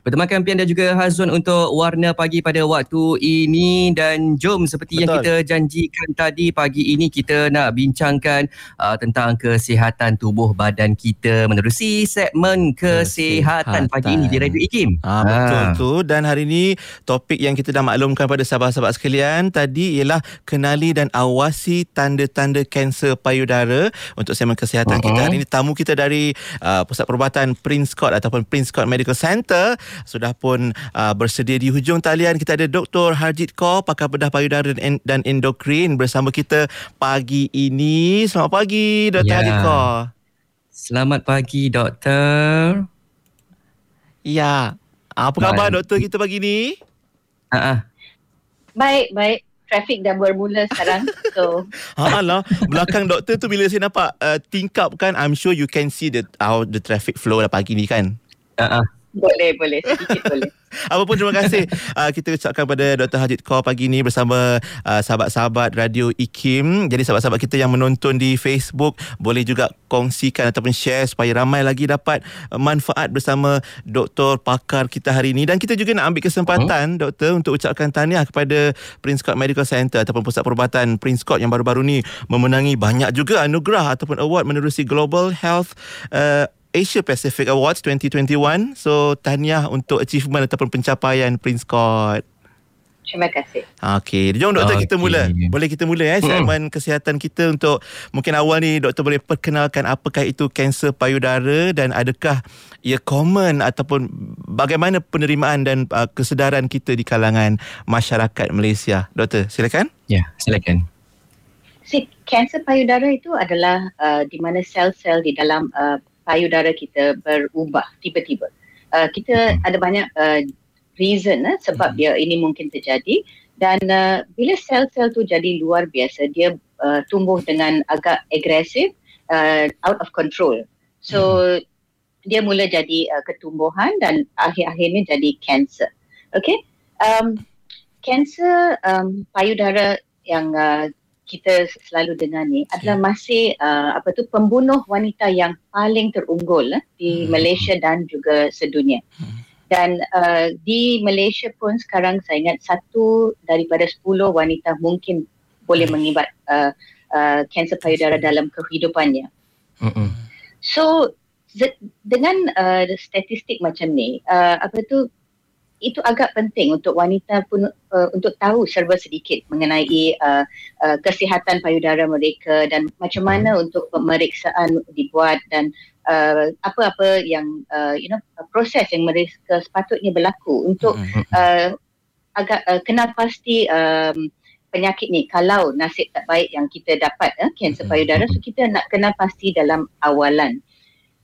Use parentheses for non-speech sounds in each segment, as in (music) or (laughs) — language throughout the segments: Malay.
Bertemankan Pian dan juga Hazwan untuk Warna Pagi pada waktu ini dan jom seperti Betul. yang kita janjikan tadi pagi ini kita nak bincangkan uh, tentang kesihatan tubuh badan kita menerusi segmen kesihatan, kesihatan. pagi ini di Radio IKIM. Ah, betul ha. tu dan hari ini topik yang kita dah maklumkan pada sahabat-sahabat sekalian tadi ialah kenali dan awasi tanda-tanda kanser payudara untuk segmen kesihatan uh-huh. kita. Hari ini tamu kita dari uh, Pusat Perubatan Prince Court ataupun Prince Court Medical Center sudah pun uh, bersedia di hujung talian kita ada Dr. Harjit Kaur pakar bedah payudara dan endokrin bersama kita pagi ini. Selamat pagi Dr. Ya. Harjit Kaur. Selamat pagi doktor. Ya. Apa khabar baik. doktor kita pagi ni? Ha Baik, baik. Trafik dah bermula sekarang. (laughs) So, ha lah. Belakang doktor tu bila saya nampak uh, tingkap kan, I'm sure you can see the how the traffic flow lah pagi ni kan. Ha boleh, boleh. Sedikit boleh. (laughs) Apapun terima kasih uh, kita ucapkan pada Dr. Hajit Kaur pagi ini bersama uh, sahabat-sahabat Radio IKIM. Jadi sahabat-sahabat kita yang menonton di Facebook boleh juga kongsikan ataupun share supaya ramai lagi dapat uh, manfaat bersama doktor pakar kita hari ini. Dan kita juga nak ambil kesempatan hmm? doktor untuk ucapkan tahniah kepada Prince Court Medical Center ataupun Pusat Perubatan Prince Court yang baru-baru ni memenangi banyak juga anugerah ataupun award menerusi Global Health uh, Asia Pacific Awards 2021. So tahniah untuk achievement ataupun pencapaian Prince Court. Terima kasih. Okey, jom doktor okay. kita mula. Boleh kita mula ya segmen hmm. kesihatan kita untuk mungkin awal ni doktor boleh perkenalkan apakah itu kanser payudara dan adakah ia common ataupun bagaimana penerimaan dan uh, kesedaran kita di kalangan masyarakat Malaysia. Doktor, silakan. Ya, silakan. Si kanser payudara itu adalah uh, di mana sel-sel di dalam uh, payudara kita berubah tiba-tiba. Uh, kita hmm. ada banyak uh, reason uh, sebab hmm. dia ini mungkin terjadi dan uh, bila sel-sel tu jadi luar biasa dia uh, tumbuh dengan agak agresif uh, out of control. So hmm. dia mula jadi uh, ketumbuhan dan akhir-akhirnya jadi kanser. Okay? Um, kanser um, payudara yang uh, kita selalu dengar ni adalah yeah. masih uh, apa tu pembunuh wanita yang paling terunggul uh, di hmm. Malaysia dan juga sedunia. Hmm. Dan uh, di Malaysia pun sekarang saya ingat satu daripada sepuluh wanita mungkin boleh hmm. mengibat uh, uh, kanser payudara dalam kehidupannya. Hmm. So dengan uh, statistik macam ni, uh, apa tu itu agak penting untuk wanita pun uh, untuk tahu serba sedikit mengenai uh, uh, kesihatan payudara mereka dan macam mana hmm. untuk pemeriksaan dibuat dan uh, apa-apa yang uh, you know proses yang mereka sepatutnya berlaku untuk hmm. uh, agak uh, kenal pasti um, penyakit ni kalau nasib tak baik yang kita dapat uh, kanser uh, payudara so kita nak kenal pasti dalam awalan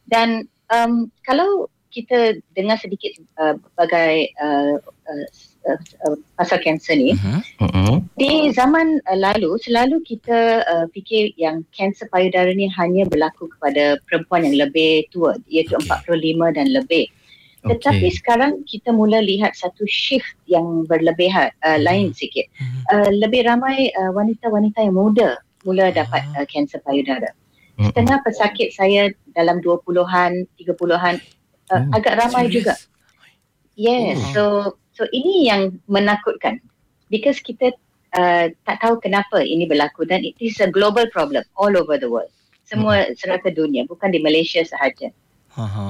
dan um, kalau kita dengar sedikit uh, bagai uh, uh, uh, uh, pasal kanser ni uh-huh. Uh-huh. di zaman uh, lalu selalu kita uh, fikir yang kanser payudara ni hanya berlaku kepada perempuan yang lebih tua iaitu okay. 45 dan lebih tetapi okay. sekarang kita mula lihat satu shift yang berlebihan uh, uh-huh. lain sikit uh-huh. uh, lebih ramai uh, wanita-wanita yang muda mula dapat uh, kanser payudara setengah pesakit saya dalam 20-an 30-an uh, oh, agak ramai serious? juga. Yes, oh. so so ini yang menakutkan because kita uh, tak tahu kenapa ini berlaku dan it is a global problem all over the world. Semua hmm. serata dunia, bukan di Malaysia sahaja. Aha.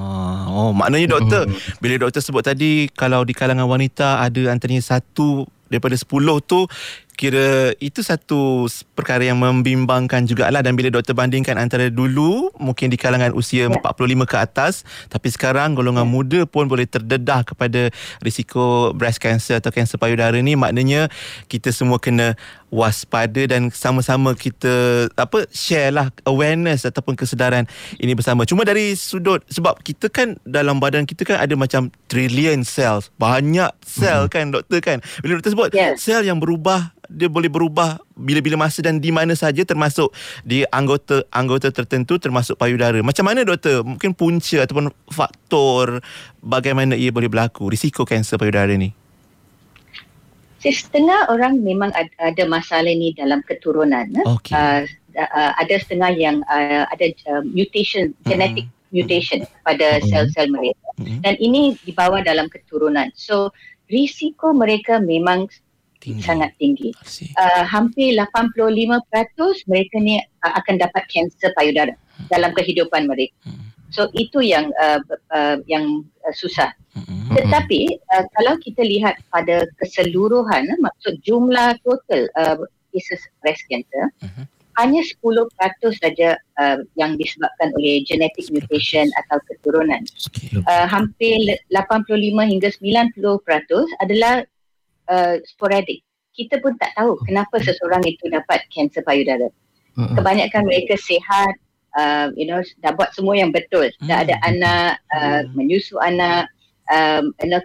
Oh, maknanya doktor, hmm. bila doktor sebut tadi kalau di kalangan wanita ada antaranya satu daripada sepuluh tu kira itu satu perkara yang membimbangkan jugalah dan bila doktor bandingkan antara dulu mungkin di kalangan usia ya. 45 ke atas tapi sekarang golongan ya. muda pun boleh terdedah kepada risiko breast cancer atau kanser payudara ni maknanya kita semua kena waspada dan sama-sama kita apa share lah awareness ataupun kesedaran ini bersama. Cuma dari sudut sebab kita kan dalam badan kita kan ada macam trillion cells, banyak sel mm-hmm. kan doktor kan. Bila doktor sebut yeah. sel yang berubah dia boleh berubah bila-bila masa dan di mana saja termasuk di anggota-anggota tertentu termasuk payudara. Macam mana doktor? Mungkin punca ataupun faktor bagaimana ia boleh berlaku risiko kanser payudara ni? setengah orang memang ada, masalah ni dalam keturunan. Eh. Okay. Uh, uh, ada setengah yang uh, ada uh, mutation, mm-hmm. genetic mutation pada Mhm. sel-sel mereka Mhm. dan ini dibawa dalam keturunan. So risiko mereka memang Tinggi. sangat tinggi. Uh, hampir 85% mereka ni uh, akan dapat kanser payudara dalam kehidupan mereka. Mhm. So itu yang uh, uh, yang uh, susah. Mhm. Tetapi uh, kalau kita lihat pada keseluruhan uh, maksud jumlah total uh, cases breast cancer Mhm. hanya 10% saja uh, yang disebabkan oleh genetic 10%. mutation atau keturunan. Okay. Uh, hampir le- 85 hingga 90% adalah uh, sporadik. Kita pun tak tahu kenapa seseorang itu dapat kanser payudara. Kebanyakan mereka sihat, uh, you know, dah buat semua yang betul. Dah ada anak, uh, menyusu anak, um, you know,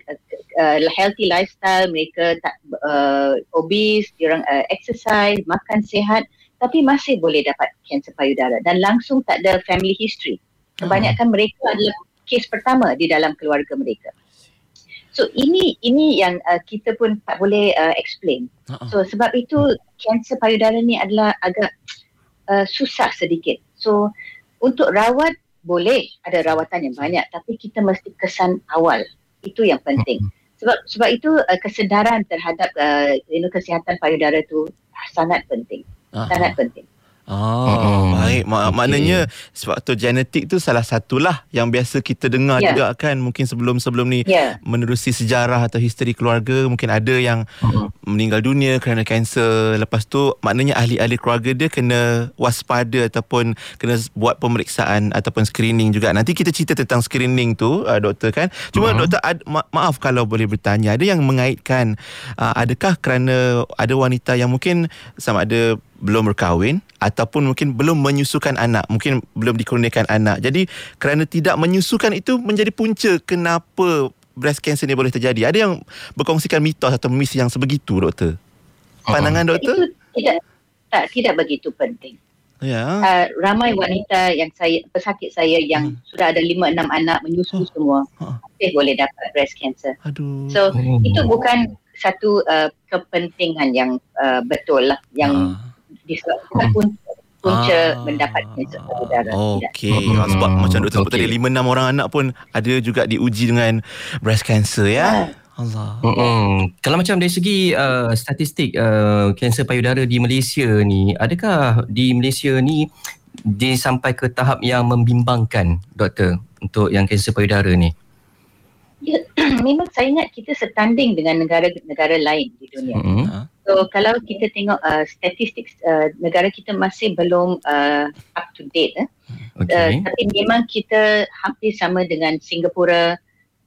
uh, healthy lifestyle, mereka tak uh, obese, diorang uh, exercise, makan sihat, tapi masih boleh dapat kanser payudara dan langsung tak ada family history. Kebanyakan mereka adalah kes pertama di dalam keluarga mereka. So ini ini yang uh, kita pun tak boleh uh, explain. Uh-uh. So sebab itu kanser payudara ni adalah agak uh, susah sedikit. So untuk rawat boleh ada rawatan yang banyak tapi kita mesti kesan awal. Itu yang penting. Sebab sebab itu uh, kesedaran terhadap uh, you know, kesihatan payudara tu sangat penting. Uh-uh. Sangat penting. Ah, Mm-mm. baik. Ma- Okey. Maknanya faktor genetik tu salah satulah yang biasa kita dengar Ya. juga kan mungkin sebelum-sebelum ni Ya. menerusi sejarah atau history keluarga mungkin ada yang Mm-mm. meninggal dunia kerana kanser lepas tu maknanya ahli-ahli keluarga dia kena waspada ataupun kena buat pemeriksaan ataupun screening juga nanti kita cerita tentang screening tu uh, doktor kan cuma Mhm. doktor ad, ma- maaf kalau boleh bertanya ada yang mengaitkan uh, adakah kerana ada wanita yang mungkin sama ada belum berkahwin ataupun mungkin belum menyusukan anak mungkin belum dikurniakan anak jadi kerana tidak menyusukan itu menjadi punca kenapa breast cancer ni boleh terjadi ada yang berkongsikan mitos atau mis yang sebegitu doktor pandangan doktor Itu tidak tak tidak begitu penting. ya Uh, ramai wanita yang saya pesakit saya yang Hmm. sudah ada 5 6 anak menyusu Oh. semua Oh. masih boleh dapat breast cancer. aduh So Oh. itu bukan satu uh, kepentingan yang uh, betul lah yang Ah. disebabkan punca, punca Ah. mendapat kanser payudara. Okey. Hmm. Sebab macam doktor sebut Okey. tadi 5 6 orang anak pun ada juga diuji dengan breast cancer ya. Ah. Allah. Mm-mm. Kalau macam dari segi uh, statistik uh, kanser payudara di Malaysia ni, adakah di Malaysia ni dia sampai ke tahap yang membimbangkan doktor untuk yang kanser payudara ni? Ya, (clears throat) memang saya ingat kita setanding dengan negara-negara lain di dunia. Mm-mm. So kalau kita tengok uh, statistik uh, negara kita masih belum uh, up to date eh. Uh, Okey. tapi memang kita hampir sama dengan Singapura,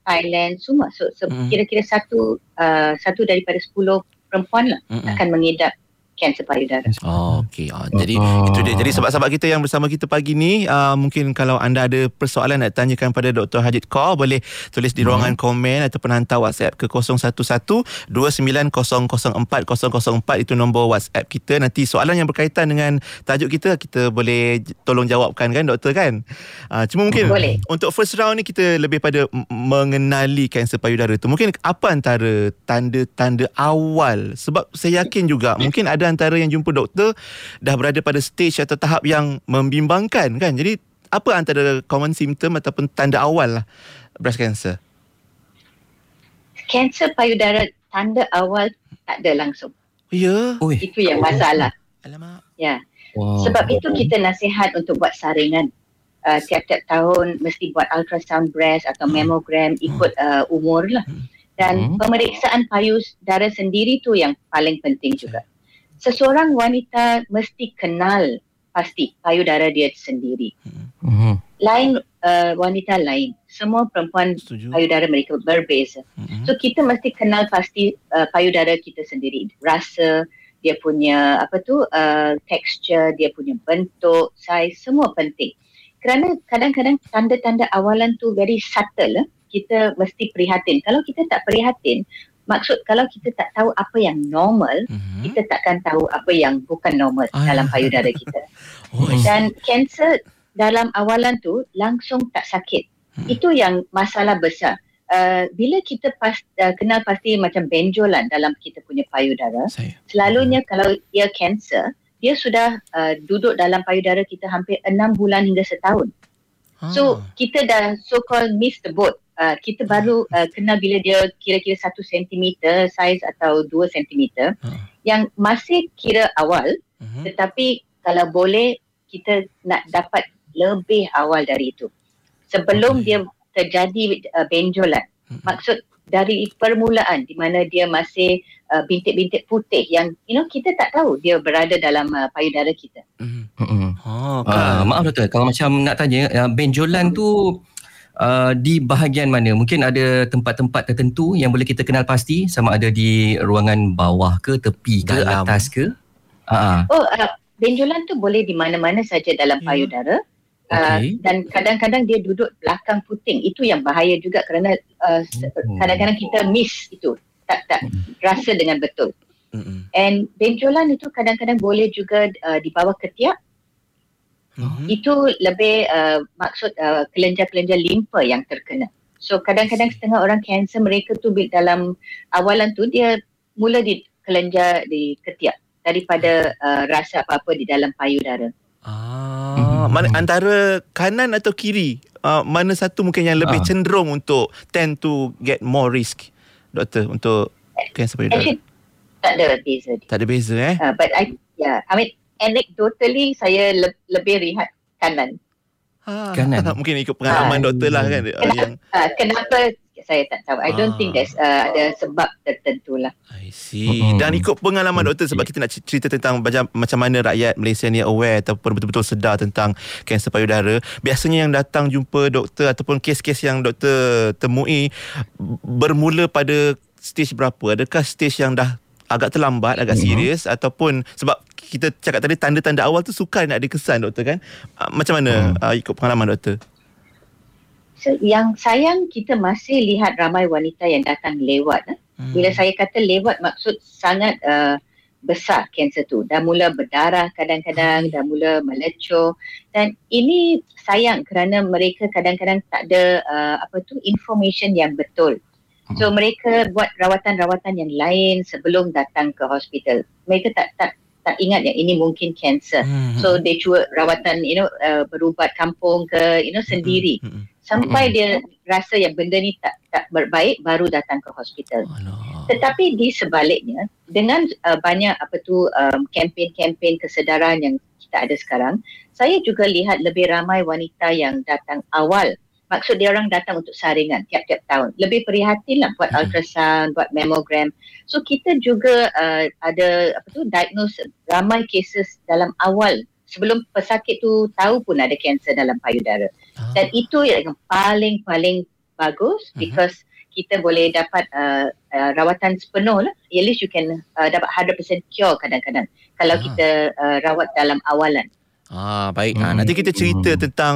Thailand semua. So, so Mm. kira-kira satu uh, satu daripada 10 perempuan lah akan mengidap kanser payudara. Oh, okey. Ah, jadi Oh. itu dia. Jadi sahabat-sahabat kita yang bersama kita pagi ni, uh, mungkin kalau anda ada persoalan nak tanyakan pada Dr. Hajid Kaur, boleh tulis di Hmm. ruangan komen ataupun hantar WhatsApp ke 01129004 itu nombor WhatsApp kita. Nanti soalan yang berkaitan dengan tajuk kita kita boleh tolong jawabkan kan doktor kan? Uh, cuma mungkin Boleh. untuk first round ni kita lebih pada mengenali kanser payudara tu. Mungkin apa antara tanda-tanda awal sebab saya yakin juga mungkin ada antara yang jumpa doktor dah berada pada stage atau tahap yang membimbangkan kan. Jadi apa antara common symptom ataupun tanda awal lah breast cancer? Kanser payudara tanda awal tak ada langsung. Ya. Oi. Itu yang masalah. Alamak. Ya. Wow. Sebab itu kita nasihat untuk buat saringan. Uh, tiap-tiap tahun mesti buat ultrasound breast atau mammogram ikut uh, umur lah. Dan Hmm. pemeriksaan payudara sendiri tu yang paling penting juga. Seseorang wanita mesti kenal pasti payudara dia sendiri. Mhm. Lain uh, wanita lain. Semua perempuan Setuju. payudara mereka berbeza. Mm-mm. So kita mesti kenal pasti uh, payudara kita sendiri. Rasa dia punya apa tu uh, texture, dia punya bentuk, size semua penting. Kerana kadang-kadang tanda-tanda awalan tu very subtle eh. Kita mesti prihatin. Kalau kita tak prihatin, maksud kalau kita tak tahu apa yang normal, Mhm. kita takkan tahu apa yang bukan normal Ah. dalam payudara kita. (laughs) Oh. Dan kanser dalam awalan tu langsung tak sakit. Hmm. Itu yang masalah besar. Uh, bila kita pas, uh, kenal pasti macam benjolan dalam kita punya payudara, saya. selalunya kalau dia kanser, dia sudah uh, duduk dalam payudara kita hampir enam bulan hingga setahun. So kita dah so called miss the boat. Uh, kita baru uh, kenal bila dia kira-kira satu sentimeter saiz atau dua sentimeter Ah. yang masih kira awal Mhm. tetapi kalau boleh kita nak dapat lebih awal dari itu sebelum Okey. dia terjadi uh, benjolan Mhm. maksud dari permulaan di mana dia masih uh, bintik-bintik putih yang you know kita tak tahu dia berada dalam uh, payudara kita. Mm-mm. Oh, Uh, maaf doktor, kalau macam nak tanya, uh, benjolan tu uh, di bahagian mana? Mungkin ada tempat-tempat tertentu yang boleh kita kenal pasti sama ada di ruangan bawah ke, tepi ke, Dalam. atas ke? Uh, Oh, uh, benjolan tu boleh di mana-mana saja dalam Ya. payudara. Uh, Okey. dan kadang-kadang dia duduk belakang puting. Itu yang bahaya juga kerana uh, Oh. kadang-kadang kita miss itu. Tak tak rasa dengan betul. Mhm. And benjolan itu kadang-kadang boleh juga uh, di bawah ketiak. Mhm. Itu lebih uh, maksud uh, kelenjar-kelenjar limpa yang terkena. So kadang-kadang setengah orang kanser mereka tu dalam awalan tu dia mula di kelenjar di ketiak daripada uh, rasa apa-apa di dalam payudara. Ah, Mhm. mana antara kanan atau kiri? Uh, mana satu mungkin yang lebih Ah. cenderung untuk tend to get more risk, doktor untuk kanser payudara? Actually tak ada beza dia. Tak ada beza eh? Uh, but I yeah, I mean anecdotally saya le- lebih lihat kanan. Ha. Kanan. mungkin ikut pengalaman Ah. doktor lah kan uh, yang Uh, kenapa saya tak tahu. I don't Ah. think there's uh, ada sebab tertentu lah. I see. Mm-mm. Dan ikut pengalaman doktor sebab kita nak cerita tentang macam, macam mana rakyat Malaysia ni aware ataupun betul-betul sedar tentang kanser payudara. Biasanya yang datang jumpa doktor ataupun kes-kes yang doktor temui bermula pada stage berapa? Adakah stage yang dah agak terlambat, agak Mhm. serius ataupun sebab kita cakap tadi tanda-tanda awal tu sukar nak ada kesan doktor kan? Uh, macam mana Hmm. uh, ikut pengalaman doktor? So, yang sayang kita masih lihat ramai wanita yang datang lewat. Eh. Hmm. Bila saya kata lewat maksud sangat uh, besar kanser tu. Dah mula berdarah kadang-kadang, dah mula melecur dan ini sayang kerana mereka kadang-kadang tak ada uh, apa tu information yang betul. So mereka buat rawatan-rawatan yang lain sebelum datang ke hospital. Mereka tak tak tak ingat yang ini mungkin kanser. Hmm. So they cuba rawatan you know uh, berubat kampung ke you know sendiri Hmm. sampai dia rasa yang benda ni tak tak berbaik baru datang ke hospital. Alah. Tetapi di sebaliknya dengan uh, banyak apa tu um, kempen-kempen kesedaran yang kita ada sekarang, saya juga lihat lebih ramai wanita yang datang awal. Maksud dia orang datang untuk saringan tiap-tiap tahun. Lebih prihatin lah buat Mhm. ultrasound, buat mammogram. So kita juga uh, ada apa tu diagnose ramai cases dalam awal sebelum pesakit tu tahu pun ada kanser dalam payudara. Ah. Dan itu yang paling-paling bagus Mhm. because kita boleh dapat uh, uh, rawatan sepenuh lah. At least you can uh, dapat 100% cure kadang-kadang kalau Ah. kita uh, rawat dalam awalan. Ah baik. Ah, Hmm. nanti kita cerita Hmm. tentang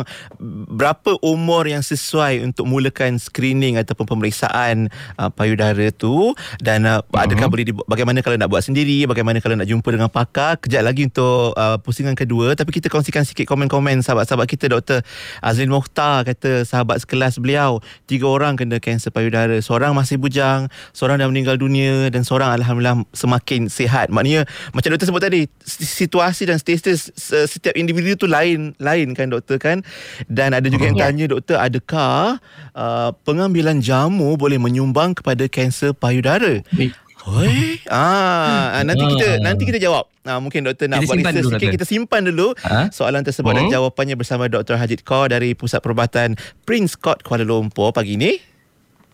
berapa umur yang sesuai untuk mulakan screening ataupun pemeriksaan uh, payudara tu dan uh, adakah Hmm. boleh dibuat bagaimana kalau nak buat sendiri, bagaimana kalau nak jumpa dengan pakar. Kejap lagi untuk uh, pusingan kedua tapi kita kongsikan sikit komen-komen sahabat-sahabat kita Dr. Azlin Mokhtar kata sahabat sekelas beliau tiga orang kena kanser payudara. Seorang masih bujang, seorang dah meninggal dunia dan seorang alhamdulillah semakin sihat. Maknanya macam doktor sebut tadi situasi dan status se- setiap individu tu lain lain kan doktor kan dan ada juga yang Ya. tanya doktor adakah uh, pengambilan jamu boleh menyumbang kepada kanser payudara Eh, Hoi, ah, nanti kita Ah. nanti kita jawab. Ah, mungkin doktor nak Kita buat research dulu, sikit. doktor. Kita simpan dulu Ha? soalan tersebut dan Hmm. jawapannya bersama Dr. Hajid Kaur dari Pusat Perubatan Prince Court Kuala Lumpur pagi ini.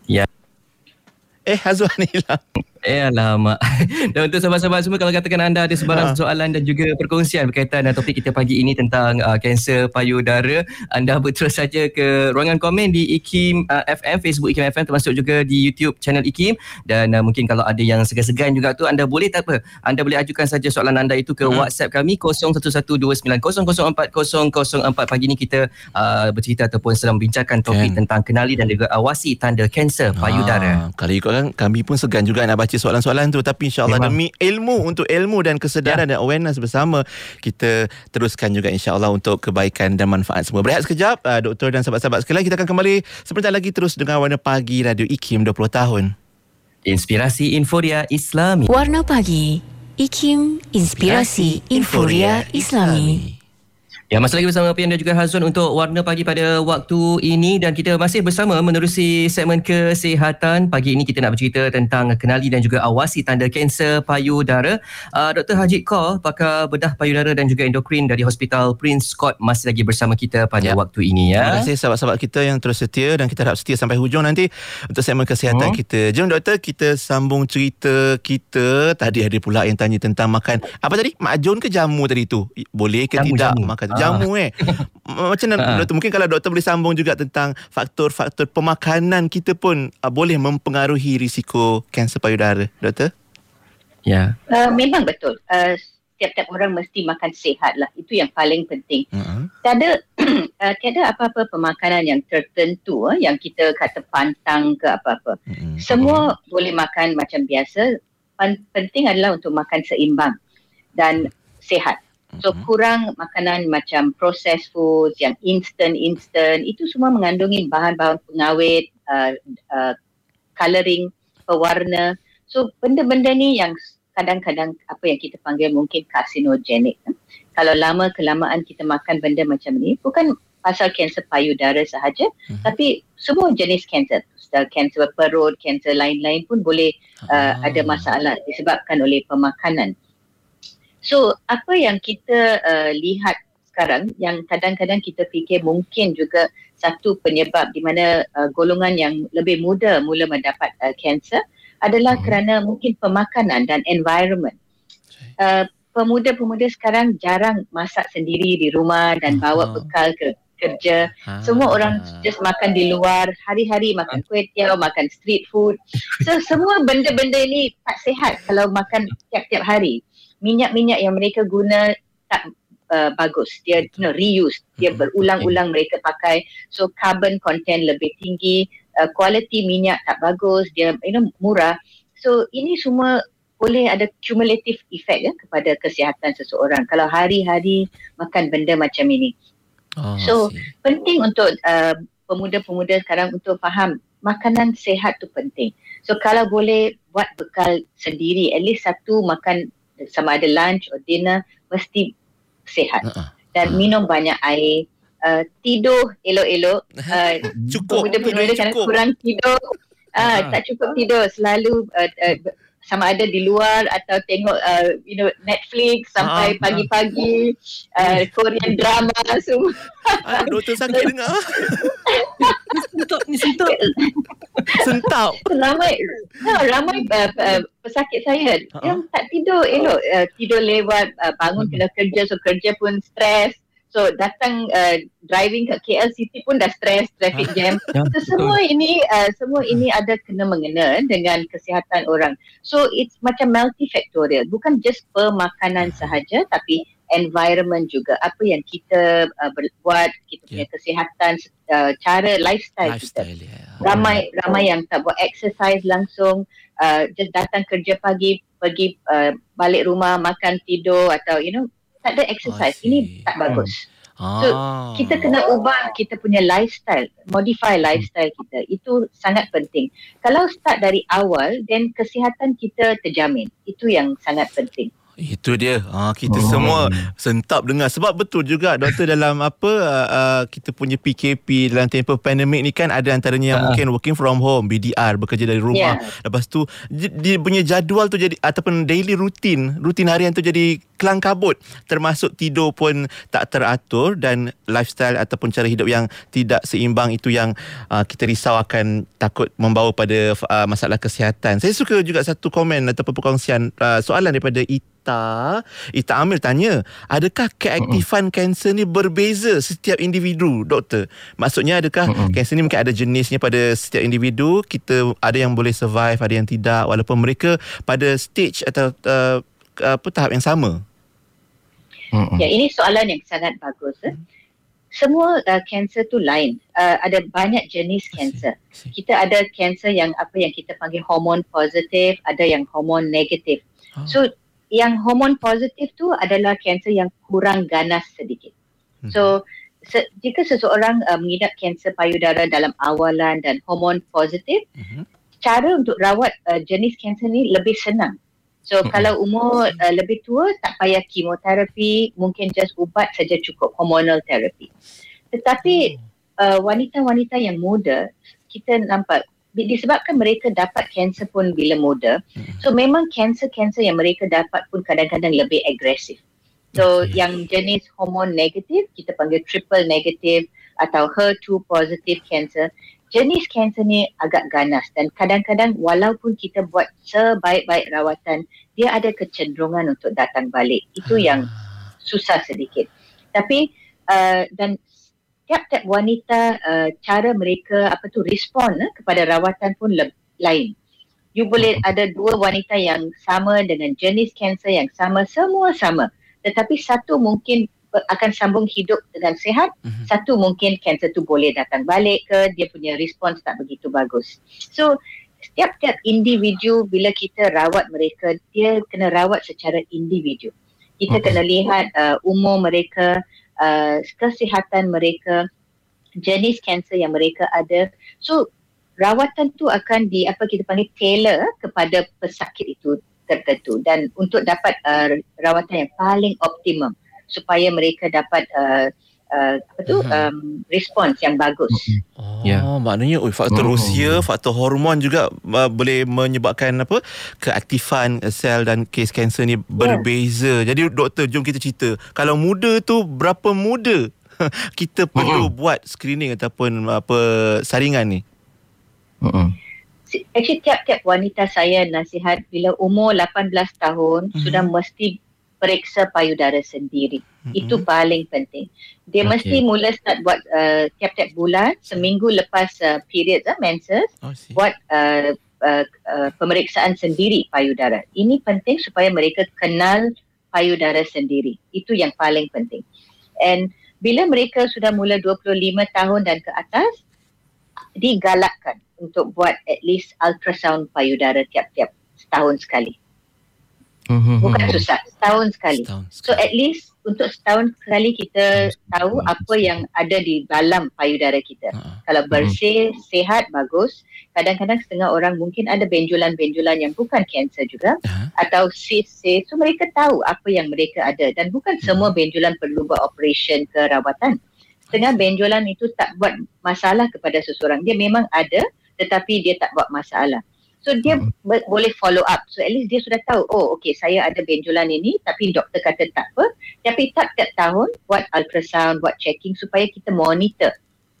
Ya. Eh, Hazwan hilang. (laughs) Eh alamak. (laughs) Dan untuk sahabat-sahabat semua kalau katakan anda ada sebarang Ha. soalan dan juga perkongsian berkaitan dengan topik kita pagi ini tentang uh, kanser payudara, anda (laughs) berterus saja ke ruangan komen di IKIM uh, FM, Facebook IKIM FM termasuk juga di YouTube channel IKIM dan uh, mungkin kalau ada yang segan-segan juga tu anda boleh tak apa. Anda boleh ajukan saja soalan anda itu ke Hmm. WhatsApp kami 011290040004 pagi ini kita uh, bercerita ataupun sedang membincangkan topik Kan. tentang kenali dan juga awasi tanda kanser payudara. Ah, kalau ikutkan kami pun segan juga nak baca soalan-soalan tu tapi insyaAllah demi ilmu untuk ilmu dan kesedaran dan awareness bersama kita teruskan juga insyaAllah untuk kebaikan dan manfaat semua. Berehat sekejap uh, doktor dan sahabat-sahabat sekalian kita akan kembali sebentar lagi terus dengan Warna Pagi Radio IKIM 20 tahun. Inspirasi Inforia Islami. Warna Pagi IKIM Inspirasi Inforia Islami Ya, masih lagi bersama Pian dan juga Hazwan untuk Warna Pagi pada waktu ini dan kita masih bersama menerusi segmen kesihatan. Pagi ini kita nak bercerita tentang kenali dan juga awasi tanda kanser payudara. Uh, Dr. Haji Kaur, pakar bedah payudara dan juga endokrin dari Hospital Prince Scott masih lagi bersama kita pada ya. waktu ini ya. Terima kasih sahabat-sahabat kita yang terus setia dan kita harap setia sampai hujung nanti untuk segmen kesihatan hmm. kita. Jom doktor, kita sambung cerita kita. Tadi ada pula yang tanya tentang makan. Apa tadi? Makjun ke jamu tadi tu? Boleh ke jamu, tidak jamu. makan jamu ah. eh. Macam mana ah. doktor? Mungkin kalau doktor boleh sambung juga tentang faktor-faktor pemakanan kita pun uh, boleh mempengaruhi risiko kanser payudara, doktor? Ya. Yeah. Uh, memang betul. Uh, tiap-tiap orang mesti makan sihat lah. Itu yang paling penting. Uh-huh. Tiada, uh, (clears throat) tiada apa-apa pemakanan yang tertentu uh, yang kita kata pantang ke apa-apa. Uh-huh. Semua uh-huh. boleh makan macam biasa. Penting adalah untuk makan seimbang dan sihat. So mm-hmm. kurang makanan macam processed foods yang instant-instant itu semua mengandungi bahan-bahan pengawet, uh, uh, colouring, pewarna. So benda-benda ni yang kadang-kadang apa yang kita panggil mungkin karsinogenik. Eh? Kalau lama kelamaan kita makan benda macam ni bukan pasal kanser payudara sahaja mm-hmm. tapi semua jenis kanser kanser perut, kanser lain-lain pun boleh uh, ah. ada masalah disebabkan oleh pemakanan. So apa yang kita uh, lihat sekarang yang kadang-kadang kita fikir mungkin juga satu penyebab di mana uh, golongan yang lebih muda mula mendapat kanser uh, adalah hmm. kerana mungkin pemakanan dan environment. Uh, pemuda-pemuda sekarang jarang masak sendiri di rumah dan bawa bekal ke kerja. Ha. Semua orang just makan di luar, hari-hari makan kuih tiaw, makan street food. So semua benda-benda ini tak sihat kalau makan tiap-tiap hari minyak-minyak yang mereka guna tak uh, bagus. Dia you know, reuse. Dia mm-hmm. berulang-ulang mereka pakai. So carbon content lebih tinggi. Uh, quality minyak tak bagus. Dia you know murah. So ini semua boleh ada cumulative effect ya kepada kesihatan seseorang. Kalau hari-hari makan benda macam ini. Oh, so penting untuk uh, pemuda-pemuda sekarang untuk faham makanan sehat tu penting. So kalau boleh buat bekal sendiri at least satu makan sama ada lunch atau dinner mesti sihat uh-uh. dan uh-uh. minum banyak air uh, tidur elok-elok (laughs) uh, cukup pemuda-pemuda kan kurang tidur uh, uh. tak cukup tidur selalu uh, uh, sama ada di luar atau tengok uh, you know Netflix sampai uh, pagi-pagi uh, Korean drama (laughs) semua. Ah, doktor sakit dengar. Sentap ni sentap. Sentap. Ramai, ha, ramai uh, uh, pesakit saya uh-huh. yang tak tidur elok. Uh, tidur lewat, uh, bangun kena kerja, so kerja pun stres. So datang uh, driving ke KL City pun dah stress traffic jam. Ya, so semua ini uh, semua ini ada kena mengena dengan kesihatan orang. So it's macam multifactorial. Bukan just pemakanan sahaja tapi environment juga. Apa yang kita uh, buat, kita punya yeah. kesihatan, uh, cara lifestyle, lifestyle kita. Yeah. Ramai ramai yang tak buat exercise langsung, uh, just datang kerja pagi, pergi uh, balik rumah, makan, tidur atau you know tak ada exercise. Ini tak bagus. Ah. So, kita kena ubah kita punya lifestyle, modify lifestyle kita. Itu sangat penting. Kalau start dari awal, then kesihatan kita terjamin. Itu yang sangat penting. Itu dia. Ha, kita oh. semua sentap dengar. Sebab betul juga doktor dalam apa uh, kita punya PKP dalam tempoh pandemik ni kan ada antaranya yang uh. mungkin working from home, BDR, bekerja dari rumah. Yeah. Lepas tu dia punya jadual tu jadi ataupun daily rutin, rutin harian tu jadi kelang kabut. Termasuk tidur pun tak teratur dan lifestyle ataupun cara hidup yang tidak seimbang itu yang uh, kita risau akan takut membawa pada uh, masalah kesihatan. Saya suka juga satu komen ataupun perkongsian uh, soalan daripada Ita Ita Amir tanya adakah keaktifan kanser uh-uh. ni berbeza setiap individu doktor maksudnya adakah uh-uh. kanser ni mungkin ada jenisnya pada setiap individu kita ada yang boleh survive ada yang tidak walaupun mereka pada stage atau uh, apa tahap yang sama uh-uh. ya ini soalan yang sangat bagus eh? semua kanser uh, tu lain uh, ada banyak jenis kanser kita ada kanser yang apa yang kita panggil hormon positif ada yang hormon negatif oh. so yang hormon positif tu adalah kanser yang kurang ganas sedikit. Hmm. So se- jika seseorang uh, mengidap kanser payudara dalam awalan dan hormon positif, hmm. cara untuk rawat uh, jenis kanser ni lebih senang. So hmm. kalau umur uh, lebih tua tak payah kemoterapi, mungkin just ubat saja cukup hormonal therapy. Tetapi uh, wanita-wanita yang muda kita nampak disebabkan mereka dapat kanser pun bila muda. Hmm. So memang kanser-kanser yang mereka dapat pun kadang-kadang lebih agresif. So okay. yang jenis hormon negatif kita panggil triple negatif atau HER2 positive cancer jenis kanser ni agak ganas dan kadang-kadang walaupun kita buat sebaik-baik rawatan dia ada kecenderungan untuk datang balik itu ah. yang susah sedikit tapi uh, dan tiap-tiap wanita uh, cara mereka apa tu respon uh, kepada rawatan pun le- lain you boleh hmm. ada dua wanita yang sama dengan jenis kanser yang sama semua sama tetapi satu mungkin akan sambung hidup dengan sihat mm-hmm. satu mungkin kanser tu boleh datang balik ke dia punya respons tak begitu bagus so setiap-tiap individu bila kita rawat mereka dia kena rawat secara individu kita okay. kena lihat uh, umur mereka uh, kesihatan mereka jenis kanser yang mereka ada. So rawatan tu akan di apa kita panggil tailor kepada pesakit itu tertentu. Dan untuk dapat uh, rawatan yang paling optimum supaya mereka dapat uh, uh, apa tu uh-huh. um, respons yang bagus. Oh, yeah. maknanya oh, faktor oh. usia, faktor hormon juga uh, boleh menyebabkan apa keaktifan sel dan kes kanser ni berbeza. Yeah. Jadi doktor jom kita cerita. Kalau muda tu berapa muda (laughs) kita perlu uh-huh. buat screening ataupun apa saringan ni? Uh-huh. Actually tiap-tiap wanita saya nasihat bila umur 18 tahun uh-huh. sudah mesti periksa payudara sendiri. Mm-hmm. Itu paling penting. Dia okay. mesti mula start buat uh, tiap-tiap bulan, seminggu lepas uh, period uh, menses, oh, buat uh, uh, uh, pemeriksaan sendiri payudara. Ini penting supaya mereka kenal payudara sendiri. Itu yang paling penting. And bila mereka sudah mula 25 tahun dan ke atas, digalakkan untuk buat at least ultrasound payudara tiap-tiap setahun sekali. Mm-hmm. Bukan susah, setahun sekali. setahun sekali. So at least untuk setahun sekali kita setahun tahu setahun apa sekali. yang ada di dalam payudara kita. Uh-huh. Kalau mm-hmm. bersih, uh-huh. sehat, bagus. Kadang-kadang setengah orang mungkin ada benjolan-benjolan yang bukan kanser juga. Uh-huh. Atau cyst-cyst. So mereka tahu apa yang mereka ada. Dan bukan uh-huh. semua benjolan perlu buat operation ke rawatan. Setengah benjolan itu tak buat masalah kepada seseorang. Dia memang ada tetapi dia tak buat masalah. So dia hmm. boleh follow up. So at least dia sudah tahu, oh okay saya ada benjolan ini tapi doktor kata tak apa. Tapi tak tiap tahun buat ultrasound, buat checking supaya kita monitor.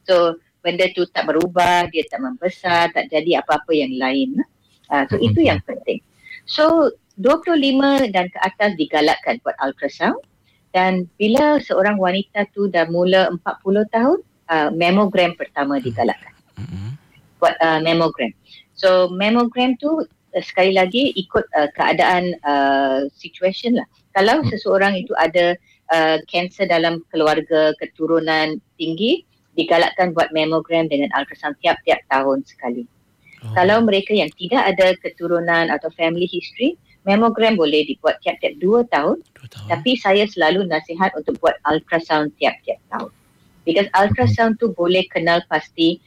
So benda tu tak berubah, dia tak membesar, tak jadi apa-apa yang lain. Uh, so hmm. itu yang penting. So 25 dan ke atas digalakkan buat ultrasound. Dan bila seorang wanita tu dah mula 40 tahun, uh, mammogram pertama digalakkan. Hmm. Buat uh, mammogram. So mammogram tu uh, sekali lagi ikut uh, keadaan uh, situation lah. Kalau hmm. seseorang itu ada kanser uh, dalam keluarga keturunan tinggi, digalakkan buat mammogram dengan ultrasound tiap-tiap tahun sekali. Oh. Kalau mereka yang tidak ada keturunan atau family history, mammogram boleh dibuat tiap-tiap dua tahun, dua tahun. Tapi saya selalu nasihat untuk buat ultrasound tiap-tiap tahun. Because ultrasound tu boleh kenal pasti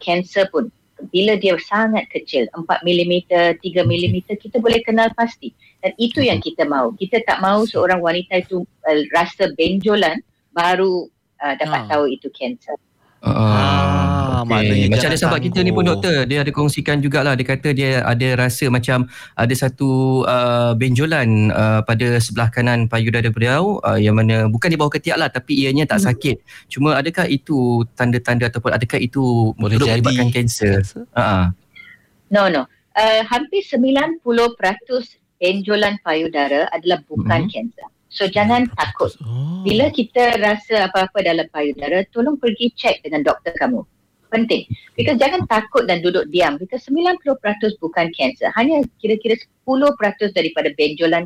kanser uh, pun bila dia sangat kecil 4 mm 3 mm kita boleh kenal pasti. Dan itu yang kita mahu. Kita tak mahu seorang wanita itu uh, rasa benjolan baru uh, dapat ha. tahu itu kanser Ah, okay. Macam ada sahabat kita ni pun doktor Dia ada kongsikan jugalah Dia kata dia ada rasa macam Ada satu uh, benjolan uh, Pada sebelah kanan payudara beliau uh, Yang mana bukan di bawah ketiak lah Tapi ianya tak hmm. sakit Cuma adakah itu tanda-tanda Ataupun adakah itu Boleh jadi menyebabkan kanser uh-huh. No no uh, Hampir 90% benjolan payudara Adalah bukan hmm. kanser So jangan takut. Oh. Bila kita rasa apa-apa dalam payudara, tolong pergi cek dengan doktor kamu. Penting. Because jangan takut dan duduk diam. Because 90% bukan kanser. Hanya kira-kira 10% daripada benjolan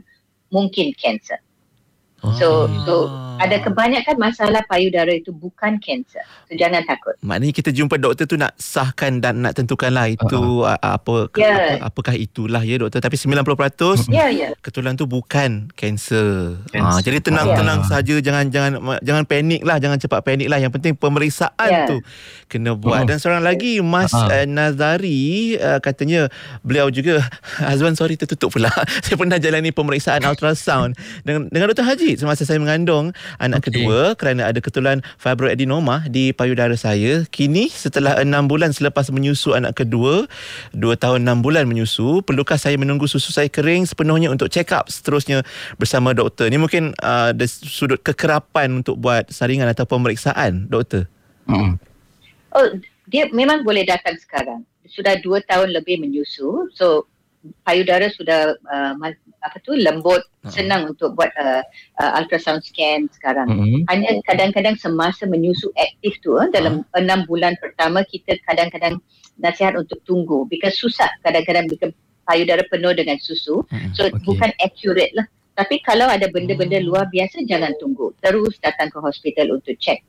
mungkin kanser. So, so ada kebanyakan masalah payudara itu bukan kanser. So jangan takut. Maknanya kita jumpa doktor tu nak sahkan dan nak tentukanlah itu uh-huh. apa yeah. apa, apakah itulah ya doktor tapi 90% yeah, yeah. ketulan tu bukan kanser. Ha, jadi tenang-tenang yeah. saja jangan jangan jangan panik lah jangan cepat panik lah yang penting pemeriksaan yeah. tu kena buat uh-huh. dan seorang lagi Mas uh-huh. uh, Nazari uh, katanya beliau juga (laughs) Azwan sorry tertutup pula. (laughs) Saya pernah jalani pemeriksaan ultrasound dengan dengan Dr Haji semasa saya mengandung anak okay. kedua kerana ada ketulan fibroadenoma di payudara saya. Kini setelah enam bulan selepas menyusu anak kedua, dua tahun enam bulan menyusu, perlukah saya menunggu susu saya kering sepenuhnya untuk check up seterusnya bersama doktor? Ini mungkin uh, dari sudut kekerapan untuk buat saringan atau pemeriksaan, doktor. Hmm. Oh, dia memang boleh datang sekarang. Sudah dua tahun lebih menyusu. So, payudara sudah uh, apa tu lembut uh-huh. senang untuk buat uh, uh, ultrasound scan sekarang uh-huh. hanya kadang-kadang semasa menyusu aktif tu uh, dalam enam uh-huh. bulan pertama kita kadang-kadang nasihat untuk tunggu because susah kadang-kadang because payudara penuh dengan susu uh-huh. so okay. bukan accurate lah tapi kalau ada benda-benda luar biasa jangan tunggu terus datang ke hospital untuk check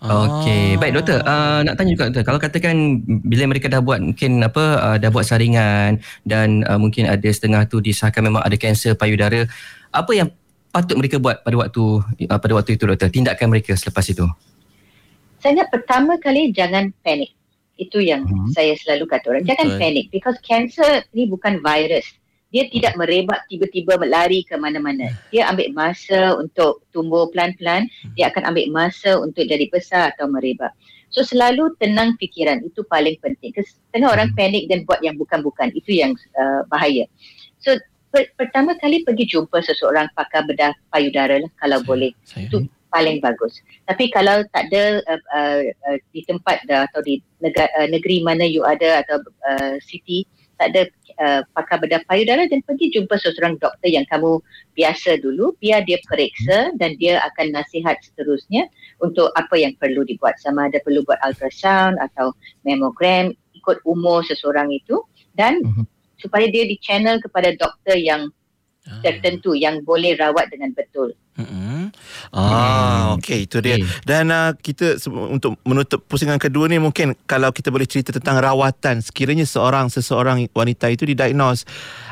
Okey, baik doktor. Uh, nak tanya juga doktor, kalau katakan bila mereka dah buat mungkin apa uh, dah buat saringan dan uh, mungkin ada setengah tu disahkan memang ada kanser payudara, apa yang patut mereka buat pada waktu uh, pada waktu itu doktor? Tindakan mereka selepas itu. Saya pertama kali jangan panik. Itu yang hmm. saya selalu kata orang, jangan Betul. panik because cancer ni bukan virus dia tidak merebak tiba-tiba lari ke mana-mana. Dia ambil masa untuk tumbuh pelan-pelan, dia akan ambil masa untuk jadi besar atau merebak. So selalu tenang fikiran, itu paling penting. Setengah orang panik dan buat yang bukan-bukan, itu yang uh, bahaya. So per- pertama kali pergi jumpa seseorang pakar bedah payudara lah kalau saya, boleh. Saya itu paling bagus. Tapi kalau tak ada uh, uh, uh, di tempat dah, atau di negara, uh, negeri mana you ada atau uh, city, tak ada uh, pakar bedah payudara dan pergi jumpa seseorang doktor yang kamu biasa dulu biar dia periksa dan dia akan nasihat seterusnya untuk apa yang perlu dibuat. Sama ada perlu buat ultrasound atau mammogram ikut umur seseorang itu. Dan uh-huh. supaya dia di channel kepada doktor yang ah. tertentu yang boleh rawat dengan betul. Mm-hmm. Ah, okey itu dia. Okay. Dan uh, kita untuk menutup pusingan kedua ni mungkin kalau kita boleh cerita tentang rawatan sekiranya seorang seseorang wanita itu didiagnos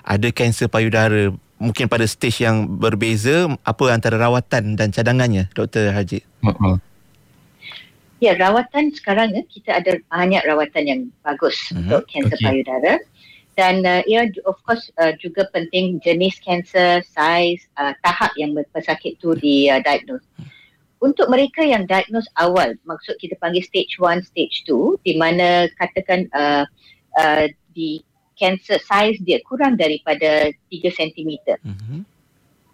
ada kanser payudara mungkin pada stage yang berbeza apa antara rawatan dan cadangannya Dr Haji. Mm-hmm. Ya, rawatan sekarang eh, kita ada banyak rawatan yang bagus mm-hmm. untuk kanser okay. payudara dan uh, ya of course uh, juga penting jenis kanser, saiz, uh, tahap yang pesakit tu di uh, diagnose. Untuk mereka yang diagnose awal, maksud kita panggil stage 1, stage 2 di mana katakan uh, uh, di kanser saiz dia kurang daripada 3 cm. Mm-hmm.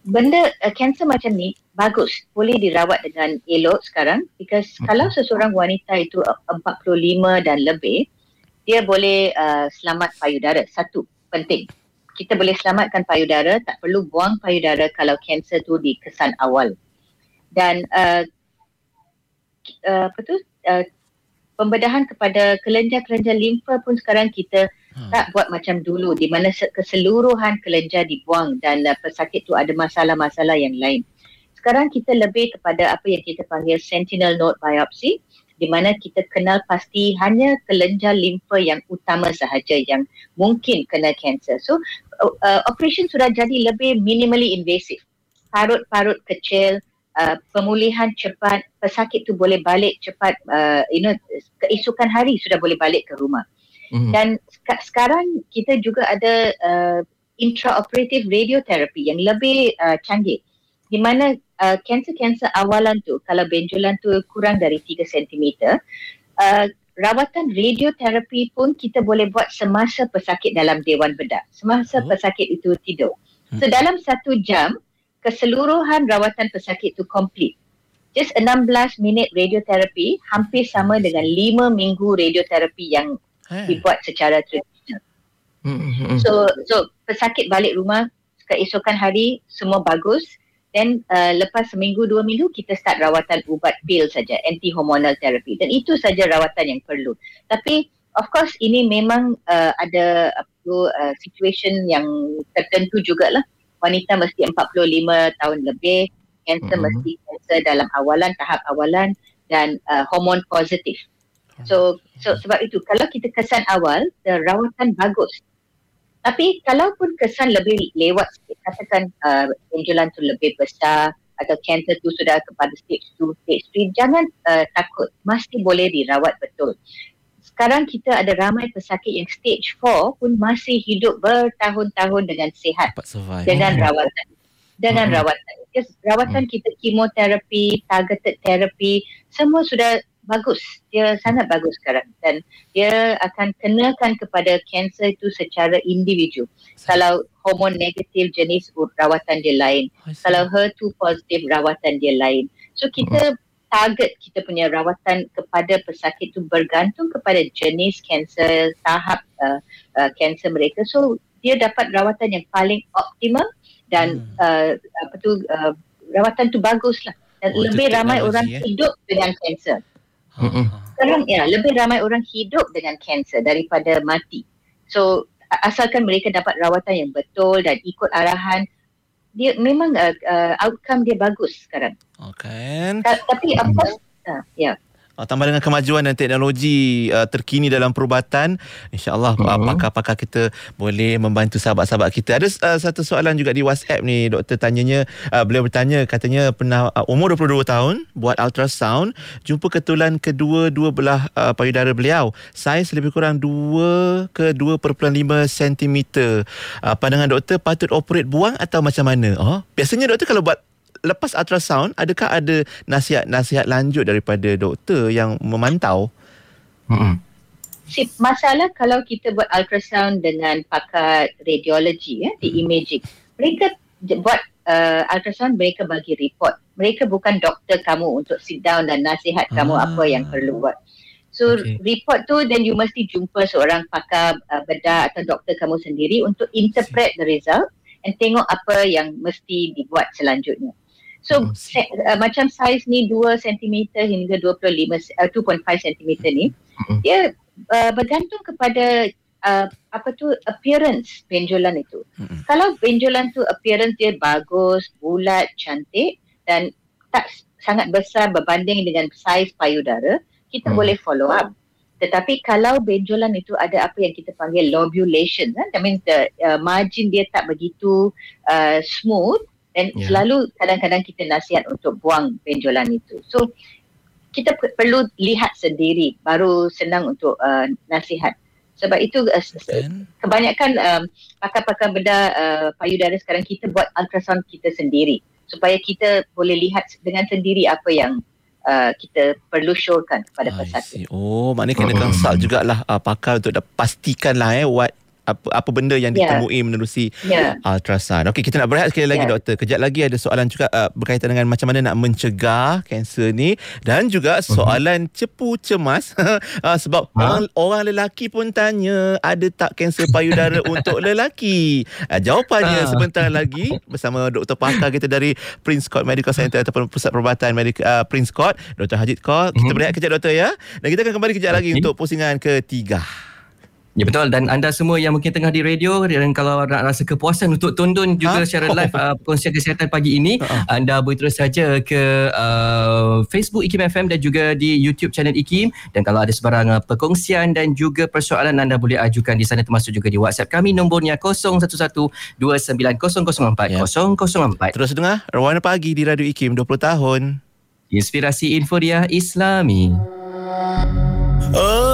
Benda kanser uh, macam ni bagus, boleh dirawat dengan elok sekarang because mm-hmm. kalau seseorang wanita itu 45 dan lebih, dia boleh uh, selamat payudara. Satu, penting. Kita boleh selamatkan payudara, tak perlu buang payudara kalau kanser tu di kesan awal. Dan uh, uh, apa tu, uh, pembedahan kepada kelenjar-kelenjar limfa pun sekarang kita hmm. tak buat macam dulu di mana keseluruhan kelenjar dibuang dan uh, pesakit tu ada masalah-masalah yang lain. Sekarang kita lebih kepada apa yang kita panggil sentinel node biopsy di mana kita kenal pasti hanya kelenjar limfa yang utama sahaja yang mungkin kena kanser. So uh, operation sudah jadi lebih minimally invasive. Parut-parut kecil, uh, pemulihan cepat, pesakit tu boleh balik cepat, uh, you know, keesokan hari sudah boleh balik ke rumah. Mm-hmm. Dan sek- sekarang kita juga ada uh, intraoperative radiotherapy yang lebih uh, canggih di mana uh, kanser-kanser awalan tu kalau benjolan tu kurang dari 3 cm uh, rawatan radioterapi pun kita boleh buat semasa pesakit dalam dewan bedah semasa hmm. pesakit itu tidur hmm. so dalam satu jam keseluruhan rawatan pesakit itu complete just 16 minit radioterapi hampir sama dengan 5 minggu radioterapi yang hey. dibuat secara tradisional hmm, hmm, hmm. so so pesakit balik rumah keesokan hari semua bagus Then uh, lepas seminggu dua minggu kita start rawatan ubat pil saja anti hormonal therapy dan itu saja rawatan yang perlu. Tapi of course ini memang uh, ada uh, situation yang tertentu jugalah wanita mesti 45 tahun lebih kanser mm-hmm. mesti kanser dalam awalan tahap awalan dan uh, hormon positif. So so sebab itu kalau kita kesan awal rawatan bagus. Tapi kalau pun kesan lebih lewat sikit katakan uh, benjolan tu lebih besar atau kanser tu sudah kepada stage 2, stage 3 jangan uh, takut mesti boleh dirawat betul. Sekarang kita ada ramai pesakit yang stage 4 pun masih hidup bertahun-tahun dengan sihat dengan rawatan. Dengan hmm. rawatan. Yes, rawatan hmm. kita kemoterapi, targeted therapy semua sudah bagus. Dia sangat bagus sekarang dan dia akan kenakan kepada kanser itu secara individu. Kalau hormon negatif jenis rawatan dia lain. Kalau HER2 positif rawatan dia lain. So kita target kita punya rawatan kepada pesakit itu bergantung kepada jenis kanser, tahap kanser uh, uh, mereka. So dia dapat rawatan yang paling optimal dan hmm. uh, apa tu uh, rawatan tu baguslah. Dan oh, lebih ramai orang ya? hidup dengan kanser. Sekarang ya lebih ramai orang hidup dengan kanser daripada mati. So asalkan mereka dapat rawatan yang betul dan ikut arahan dia memang uh, uh, outcome dia bagus sekarang. Okay. tapi apa uh, ya. Yeah. Uh, tambah dengan kemajuan dan teknologi uh, terkini dalam perubatan insyaallah uh-huh. pakar-pakar kita boleh membantu sahabat-sahabat kita. Ada uh, satu soalan juga di WhatsApp ni doktor tanyanya. Uh, beliau bertanya katanya pernah uh, umur 22 tahun buat ultrasound. Jumpa ketulan kedua dua belah uh, payudara beliau. Saiz lebih kurang 2 ke 2.5 cm uh, pandangan doktor patut operate buang atau macam mana? Oh biasanya doktor kalau buat lepas ultrasound adakah ada nasihat-nasihat lanjut daripada doktor yang memantau? Hmm. Masalah kalau kita buat ultrasound dengan pakar radiologi ya di hmm. imaging, mereka buat uh, ultrasound mereka bagi report. Mereka bukan doktor kamu untuk sit down dan nasihat ah. kamu apa yang perlu buat. So okay. report tu then you mesti jumpa seorang pakar uh, bedah atau doktor kamu sendiri untuk interpret the result and tengok apa yang mesti dibuat selanjutnya. So oh, se- uh, macam saiz ni 2 cm hingga 25 uh, 2.5 cm ni mm-hmm. dia uh, bergantung kepada uh, apa tu appearance benjolan itu. Mm-hmm. Kalau benjolan tu appearance dia bagus, bulat, cantik dan tak sangat besar berbanding dengan saiz payudara, kita mm. boleh follow up. Tetapi kalau benjolan itu ada apa yang kita panggil lobulation, kan? that means the uh, margin dia tak begitu uh, smooth, dan yeah. selalu kadang-kadang kita nasihat untuk buang benjolan itu. So kita p- perlu lihat sendiri baru senang untuk uh, nasihat. Sebab itu uh, kebanyakan um, pakar-pakar bedah uh, payudara sekarang kita buat ultrasound kita sendiri supaya kita boleh lihat dengan sendiri apa yang uh, kita perlu showkan kepada pesakit. Oh, maknanya kena consult jugalah uh, pakar untuk pastikan lah eh what apa apa benda yang ya. ditemui yeah. menerusi yeah. ultrasound. Okey, kita nak berehat sekali lagi yeah. doktor. Kejap lagi ada soalan juga uh, berkaitan dengan macam mana nak mencegah kanser ni dan juga mhm. soalan uh-huh. cepu cemas (laughs) uh, sebab huh? orang orang lelaki pun tanya ada tak kanser payudara (laughs) untuk lelaki. Uh, jawapannya uh. sebentar lagi bersama doktor pakar kita dari Prince Court Medical Center ataupun Pusat Perubatan Medical uh, Prince Court, Dr. Hajit Court. Kita uh-huh. berehat kejap doktor ya. Dan kita akan kembali kejap okay. lagi untuk pusingan ketiga. Ya betul. Dan anda semua yang mungkin tengah di radio dan kalau nak rasa kepuasan untuk tonton juga ha? secara live (laughs) uh, perkongsian kesihatan pagi ini uh-huh. anda boleh terus saja ke uh, Facebook IKIM FM dan juga di YouTube channel IKIM. Dan kalau ada sebarang uh, perkongsian dan juga persoalan anda boleh ajukan di sana termasuk juga di WhatsApp kami. Nombornya 01129004 ya. 004 Terus dengar Rawana Pagi di Radio IKIM 20 tahun. Inspirasi Info Dia Islami. Oh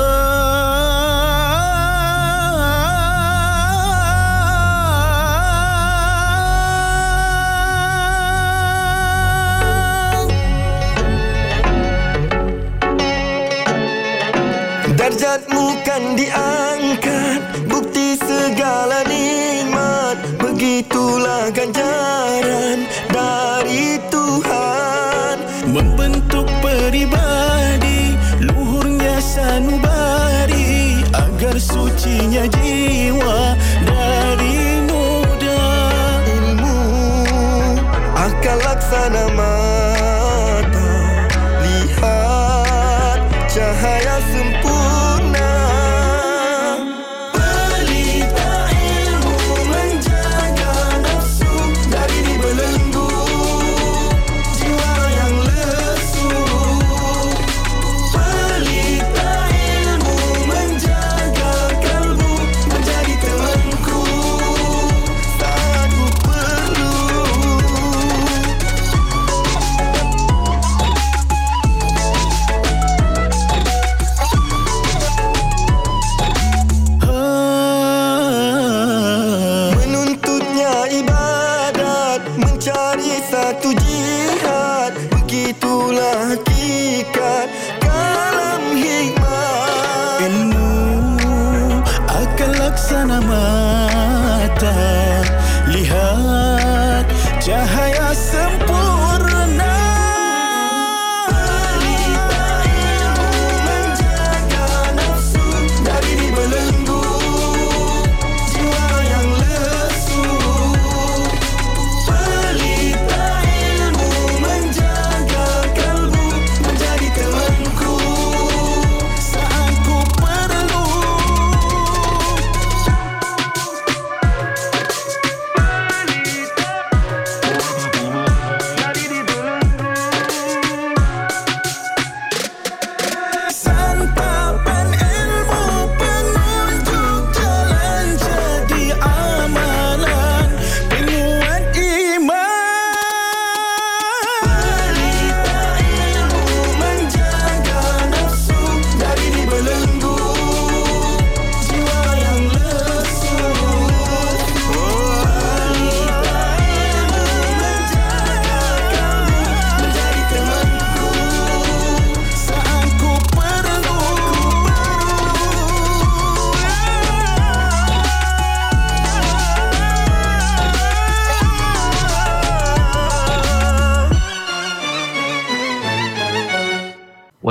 Darjatmu kan diangkat. Bukti segala nikmat. Begitulah ganjaran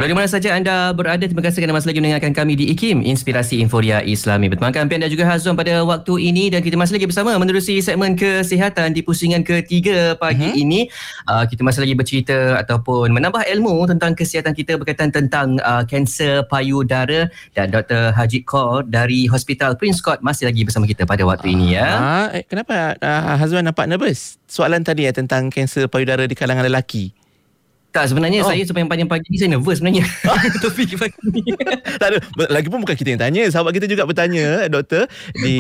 di mana saja anda berada, terima kasih kerana masih lagi mendengarkan kami di IKIM, Inspirasi Inforia Islami. Bertemankan Pian dan juga Hazwan pada waktu ini dan kita masih lagi bersama menerusi segmen kesihatan di pusingan ketiga pagi uh-huh. ini. Uh, kita masih lagi bercerita ataupun menambah ilmu tentang kesihatan kita berkaitan tentang uh, kanser payudara dan Dr. Haji Kaur dari Hospital Prince Court masih lagi bersama kita pada waktu uh, ini ya. Uh, kenapa uh, Hazwan nampak nervous? Soalan tadi ya tentang kanser payudara di kalangan lelaki. Tak sebenarnya oh. saya sampai panjang pagi ni saya nervous sebenarnya. (laughs) Topik pagi ni. tak ada. Lagi pun bukan kita yang tanya. Sahabat kita juga bertanya doktor di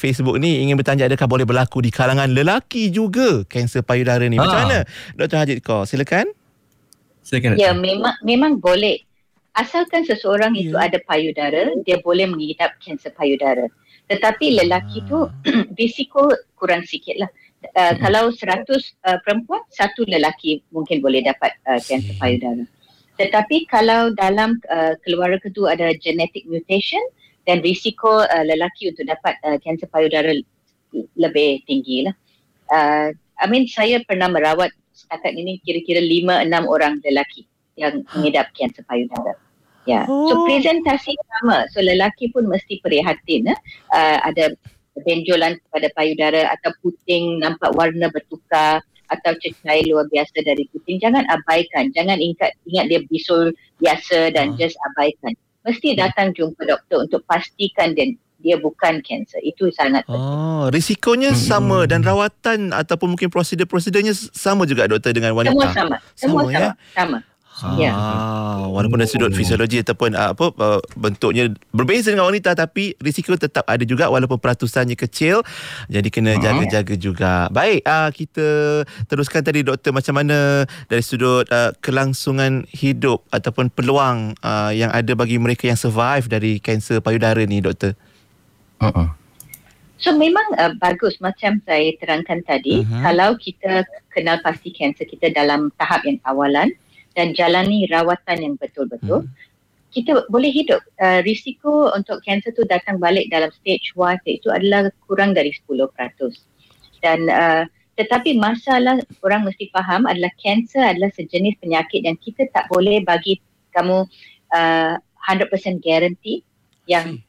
Facebook ni ingin bertanya adakah boleh berlaku di kalangan lelaki juga kanser payudara ni. Macam ha. mana? Dr. Hajid kau silakan. Silakan. Ya memang memang boleh. Asalkan seseorang yeah. itu ada payudara, dia boleh mengidap kanser payudara. Tetapi lelaki ha. tu (clears throat) risiko kurang sikit lah uh, kalau 100 uh, perempuan satu lelaki mungkin boleh dapat uh, kanser uh, payudara tetapi kalau dalam uh, keluarga tu ada genetic mutation dan risiko uh, lelaki untuk dapat kanser uh, payudara lebih tinggi lah uh, I mean saya pernah merawat setakat ini kira-kira 5-6 orang lelaki yang mengidap kanser payudara Ya, yeah. so oh. presentasi sama. So lelaki pun mesti prihatin. Eh? Uh, ada benjolan pada payudara atau puting nampak warna bertukar atau cecair luar biasa dari puting jangan abaikan jangan ingat ingat dia bisul biasa dan uh. just abaikan mesti datang jumpa doktor untuk pastikan dia dia bukan kanser itu sangat penting. Oh, risikonya hmm. sama dan rawatan ataupun mungkin prosedur-prosedurnya sama juga doktor dengan wanita. Semua sama. Semua sama. sama. Ya? sama. Ya. Walaupun dari sudut fisiologi ataupun uh, apa uh, bentuknya berbeza dengan wanita tapi risiko tetap ada juga walaupun peratusannya kecil. Jadi kena ha. jaga-jaga juga. Baik, uh, kita teruskan tadi doktor macam mana dari sudut uh, kelangsungan hidup ataupun peluang uh, yang ada bagi mereka yang survive dari kanser payudara ni doktor. Uh-uh. So memang uh, bagus macam saya terangkan tadi uh-huh. kalau kita kenal pasti kanser kita dalam tahap yang awalan dan jalani rawatan yang betul-betul, hmm. kita boleh hidup. Uh, risiko untuk kanser tu datang balik dalam stage 1 itu adalah kurang dari 10%. Dan uh, tetapi masalah orang mesti faham adalah kanser adalah sejenis penyakit yang kita tak boleh bagi kamu uh, 100% guarantee yang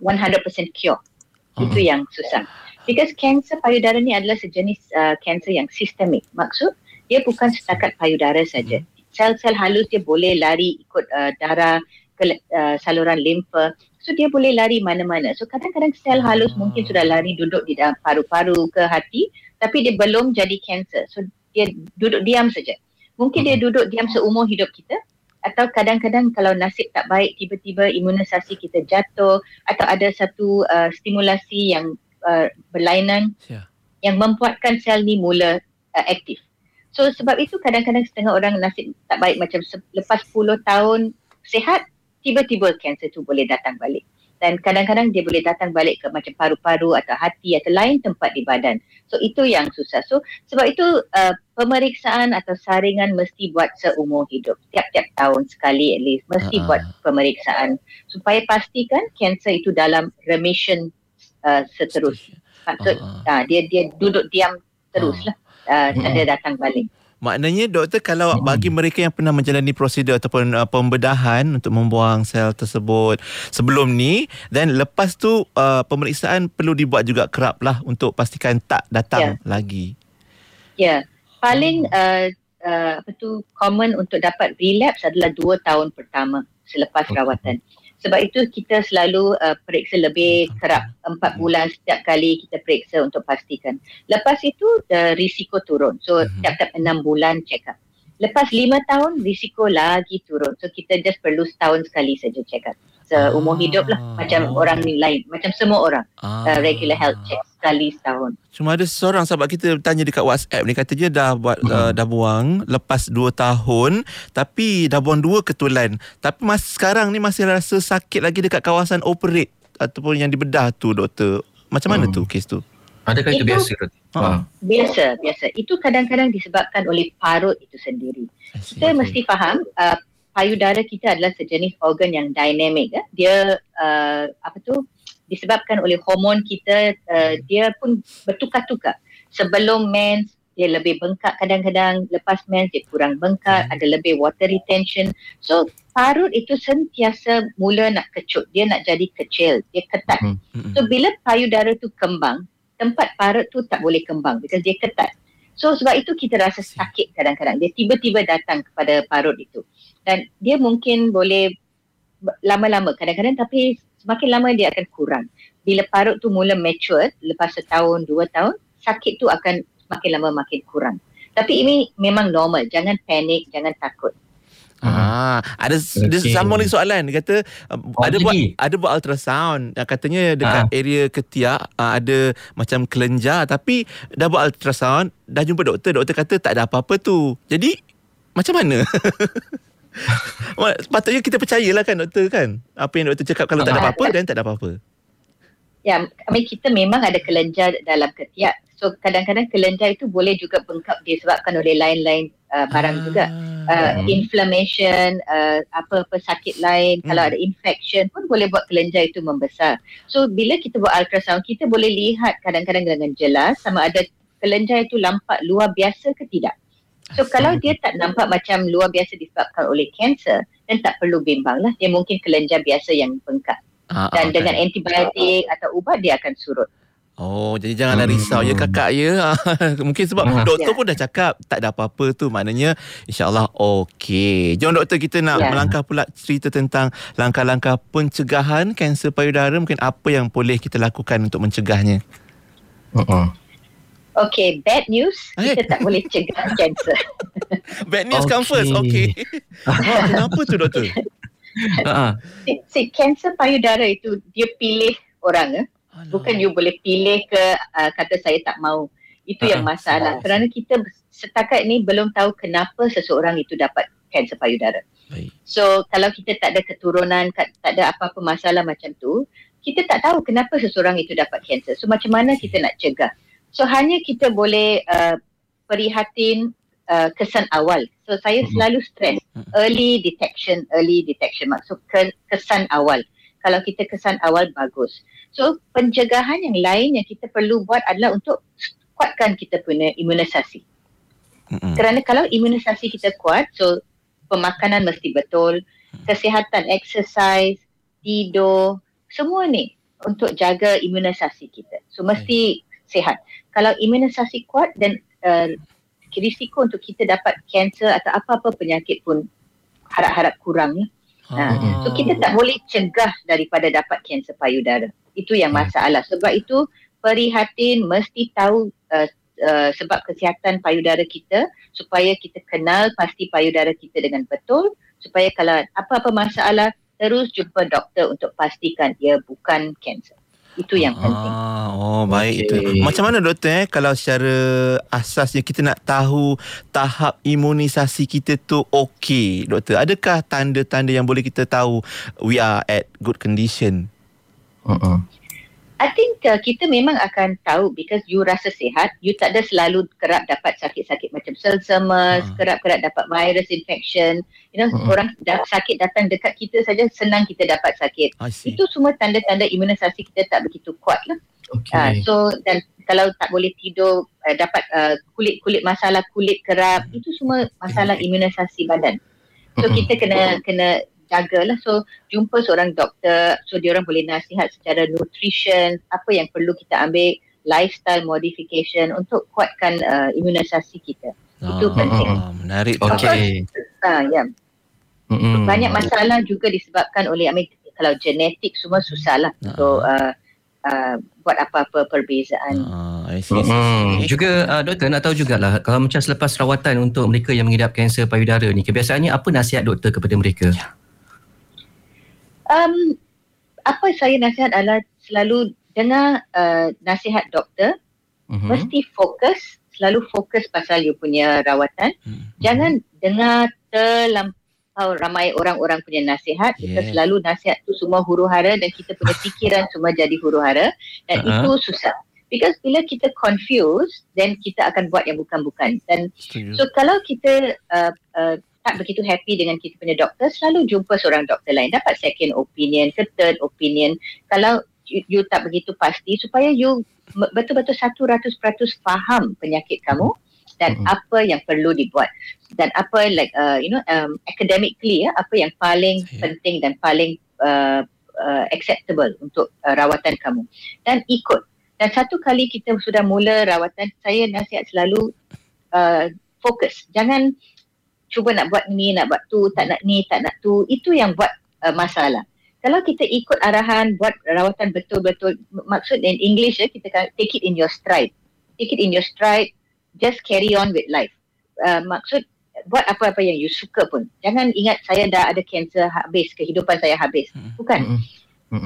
100% cure. Uh-huh. Itu yang susah. Because kanser payudara ni adalah sejenis kanser uh, yang sistemik. Maksud dia bukan setakat payudara saja. Uh-huh sel-sel halus dia boleh lari ikut uh, darah ke uh, saluran limfa so dia boleh lari mana-mana. So kadang-kadang sel halus mungkin sudah lari duduk di dalam paru-paru ke hati tapi dia belum jadi kanser so dia duduk diam saja. Mungkin dia duduk diam seumur hidup kita atau kadang-kadang kalau nasib tak baik tiba-tiba imunisasi kita jatuh atau ada satu uh, stimulasi yang uh, berlainan yeah. yang membuatkan sel ni mula uh, aktif So sebab itu kadang-kadang setengah orang nasib tak baik macam lepas 10 tahun sehat, tiba-tiba kanser tu boleh datang balik. Dan kadang-kadang dia boleh datang balik ke macam paru-paru atau hati atau lain tempat di badan. So itu yang susah. So sebab itu uh, pemeriksaan atau saringan mesti buat seumur hidup. Tiap-tiap tahun sekali at least mesti uh-huh. buat pemeriksaan. Supaya pastikan kanser itu dalam remission uh, seterusnya. Maksud uh-huh. uh, dia, dia duduk diam teruslah. Uh-huh uh, hmm. datang balik. Maknanya doktor kalau hmm. bagi mereka yang pernah menjalani prosedur ataupun uh, pembedahan untuk membuang sel tersebut sebelum ni dan lepas tu uh, pemeriksaan perlu dibuat juga kerap lah untuk pastikan tak datang yeah. lagi. Ya. Yeah. Paling uh, uh, apa tu common untuk dapat relapse adalah dua tahun pertama selepas okay. Sebab itu kita selalu uh, periksa lebih kerap empat bulan setiap kali kita periksa untuk pastikan. Lepas itu uh, risiko turun. So mhm. setiap-setiap enam bulan check up. Lepas lima tahun risiko lagi turun. So kita just perlu setahun sekali saja check up. Seumur ah. hidup lah macam orang lain. Macam semua orang. Ah. Uh, regular health check sekali setahun. Cuma ada seorang sahabat kita tanya dekat WhatsApp ni kata dia dah buat hmm. uh, dah buang lepas 2 tahun tapi dah buang dua ketulan. Tapi mas sekarang ni masih rasa sakit lagi dekat kawasan operate ataupun yang dibedah tu doktor. Macam mana hmm. tu kes tu? Adakah itu, itu biasa? Ha. Biasa, biasa. Itu kadang-kadang disebabkan oleh parut itu sendiri. Kita mesti faham uh, payudara kita adalah sejenis organ yang dinamik. Eh? Dia uh, apa tu? Disebabkan oleh hormon kita uh, dia pun bertukar-tukar sebelum mens dia lebih bengkak kadang-kadang lepas mens dia kurang bengkak Hmm. ada lebih water retention so parut itu sentiasa mula nak kecut dia nak jadi kecil dia ketat Hmm. Mm-mm. so bila payudara tu kembang tempat parut tu tak boleh kembang because dia ketat so sebab itu kita rasa sakit kadang-kadang dia tiba-tiba datang kepada parut itu dan dia mungkin boleh lama-lama kadang-kadang tapi semakin lama dia akan kurang. Bila parut tu mula mature lepas setahun dua tahun sakit tu akan semakin lama makin kurang. Tapi ini memang normal. Jangan panik jangan takut. Ah, ada okay. dia sambung lagi soalan. Dia kata uh, Oh, ada buat ada buat ultrasound. Yang katanya dekat Ah. area ketiak uh, ada macam kelenjar. Tapi dah buat ultrasound dah jumpa doktor. Doktor kata tak ada apa-apa tu. Jadi macam mana? (laughs) (laughs) Patutnya kita percayalah kan doktor kan Apa yang doktor cakap Kalau tak ada Ah. apa-apa Dan tak ada apa-apa Ya, I mean kita memang ada kelenjar dalam ketiak. So kadang-kadang kelenjar itu boleh juga bengkak disebabkan oleh lain-lain uh, barang juga. Uh, Hmm. inflammation, uh, apa-apa sakit lain, Hmm. kalau ada infection pun boleh buat kelenjar itu membesar. So bila kita buat ultrasound, kita boleh lihat kadang-kadang dengan jelas sama ada kelenjar itu nampak luar biasa ke tidak. So kalau dia tak nampak macam luar biasa disebabkan oleh kanser, dan tak perlu bimbang lah. Dia mungkin kelenjar biasa yang bengkak. Ah, Dan ah, dengan kan. antibiotik atau ubat dia akan surut. Oh jadi janganlah Hmm. risau ya kakak ya (laughs) Mungkin sebab Hmm. doktor Ya. pun dah cakap Tak ada apa-apa tu Maknanya InsyaAllah okey Jom doktor kita nak Ya. melangkah pula Cerita tentang Langkah-langkah pencegahan Kanser payudara Mungkin apa yang boleh kita lakukan Untuk mencegahnya Uh-uh. Okay, bad news, Eh. kita tak boleh cegah (laughs) kanser. Bad news come first Wah, (laughs) Kenapa tu doktor? Uh-uh. Si, si kanser payudara itu dia pilih orang eh. Bukan you boleh pilih ke uh, kata saya tak mau. Itu yang Ah, masalah. ah. Kerana kita setakat ni belum tahu kenapa seseorang itu dapat kanser payudara. Baik So kalau kita tak ada keturunan, kat- tak ada apa-apa masalah macam tu, kita tak tahu kenapa seseorang itu dapat kanser. So macam mana kita nak cegah? So hanya kita boleh uh, perihatin uh, kesan awal. So saya Mhm. selalu stress Mhm. early detection, early detection. Maksud ke, kesan awal. Kalau kita kesan awal bagus. So pencegahan yang lain yang kita perlu buat adalah untuk kuatkan kita punya imunisasi. Mm-mm. Kerana kalau imunisasi kita kuat, so pemakanan mesti betul, kesihatan, exercise, tidur, semua ni untuk jaga imunisasi kita. So mesti sihat. Kalau imunisasi kuat dan uh, risiko untuk kita dapat kanser atau apa-apa penyakit pun harap-harap kurang. ya. Ah. Ha. So kita tak boleh cegah daripada dapat kanser payudara. Itu yang Hmm. masalah. Sebab itu perihatin mesti tahu uh, uh, sebab kesihatan payudara kita supaya kita kenal pasti payudara kita dengan betul supaya kalau apa-apa masalah terus jumpa doktor untuk pastikan dia bukan kanser. Itu yang penting. Ah, oh baik Okey. itu. Macam mana doktor eh kalau secara asasnya kita nak tahu tahap imunisasi kita tu okey doktor. Adakah tanda-tanda yang boleh kita tahu we are at good condition? Uh-uh. I think uh, kita memang akan tahu because you rasa sihat, you tak ada selalu kerap dapat sakit-sakit macam selsemas, Ah. kerap-kerap dapat virus infection. You know, Mm-mm. orang dah sakit datang dekat kita saja senang kita dapat sakit. Itu semua tanda-tanda imunisasi kita tak begitu kuat lah. Okay. Uh, so dan kalau tak boleh tidur, uh, dapat uh, kulit-kulit masalah kulit kerap, itu semua masalah imunisasi badan. So Mm-mm. kita kena kena jagalah. So jumpa seorang doktor, so dia orang boleh nasihat secara nutrition, apa yang perlu kita ambil, lifestyle modification untuk kuatkan uh, imunisasi kita. Itu Ah, penting. Menarik tu. Okay. Ah ya, Mm-mm. banyak masalah juga disebabkan oleh I mean, kalau genetik semua susah lah Ah. untuk uh, uh, buat apa-apa perbezaan. Ah, I see. I see. Hmm. Juga uh, doktor nak tahu jugalah kalau macam selepas rawatan untuk mereka yang mengidap kanser payudara ni kebiasaannya apa nasihat doktor kepada mereka? Um, apa saya nasihat adalah selalu dengar uh, nasihat doktor, Mhm. mesti fokus, selalu fokus pasal you punya rawatan. Hmm. Jangan dengar terlampau ramai orang-orang punya nasihat. Kita Yes. selalu nasihat tu semua huru hara dan kita punya (laughs) fikiran semua jadi huru hara dan Uh-huh. itu susah. Because bila kita confused, then kita akan buat yang bukan-bukan. Dan Setuju. So kalau kita uh, uh, tak begitu happy dengan kita punya doktor, selalu jumpa seorang doktor lain. Dapat second opinion ke third opinion. Kalau you, you tak begitu pasti, supaya you betul-betul 100% faham penyakit kamu. dan Mm-mm. apa yang perlu dibuat dan apa like uh, you know um, academically ya apa yang paling Saya- penting dan paling uh, uh, acceptable untuk uh, rawatan kamu dan ikut dan satu kali kita sudah mula rawatan saya nasihat selalu uh, fokus jangan cuba nak buat ni nak buat tu tak nak ni tak nak tu itu yang buat uh, masalah. Kalau kita ikut arahan buat rawatan betul-betul maksud in English ya kita kan take it in your stride. Take it in your stride just carry on with life. Uh, maksud buat apa-apa yang you suka pun. Jangan ingat saya dah ada kanser habis kehidupan saya habis. Bukan.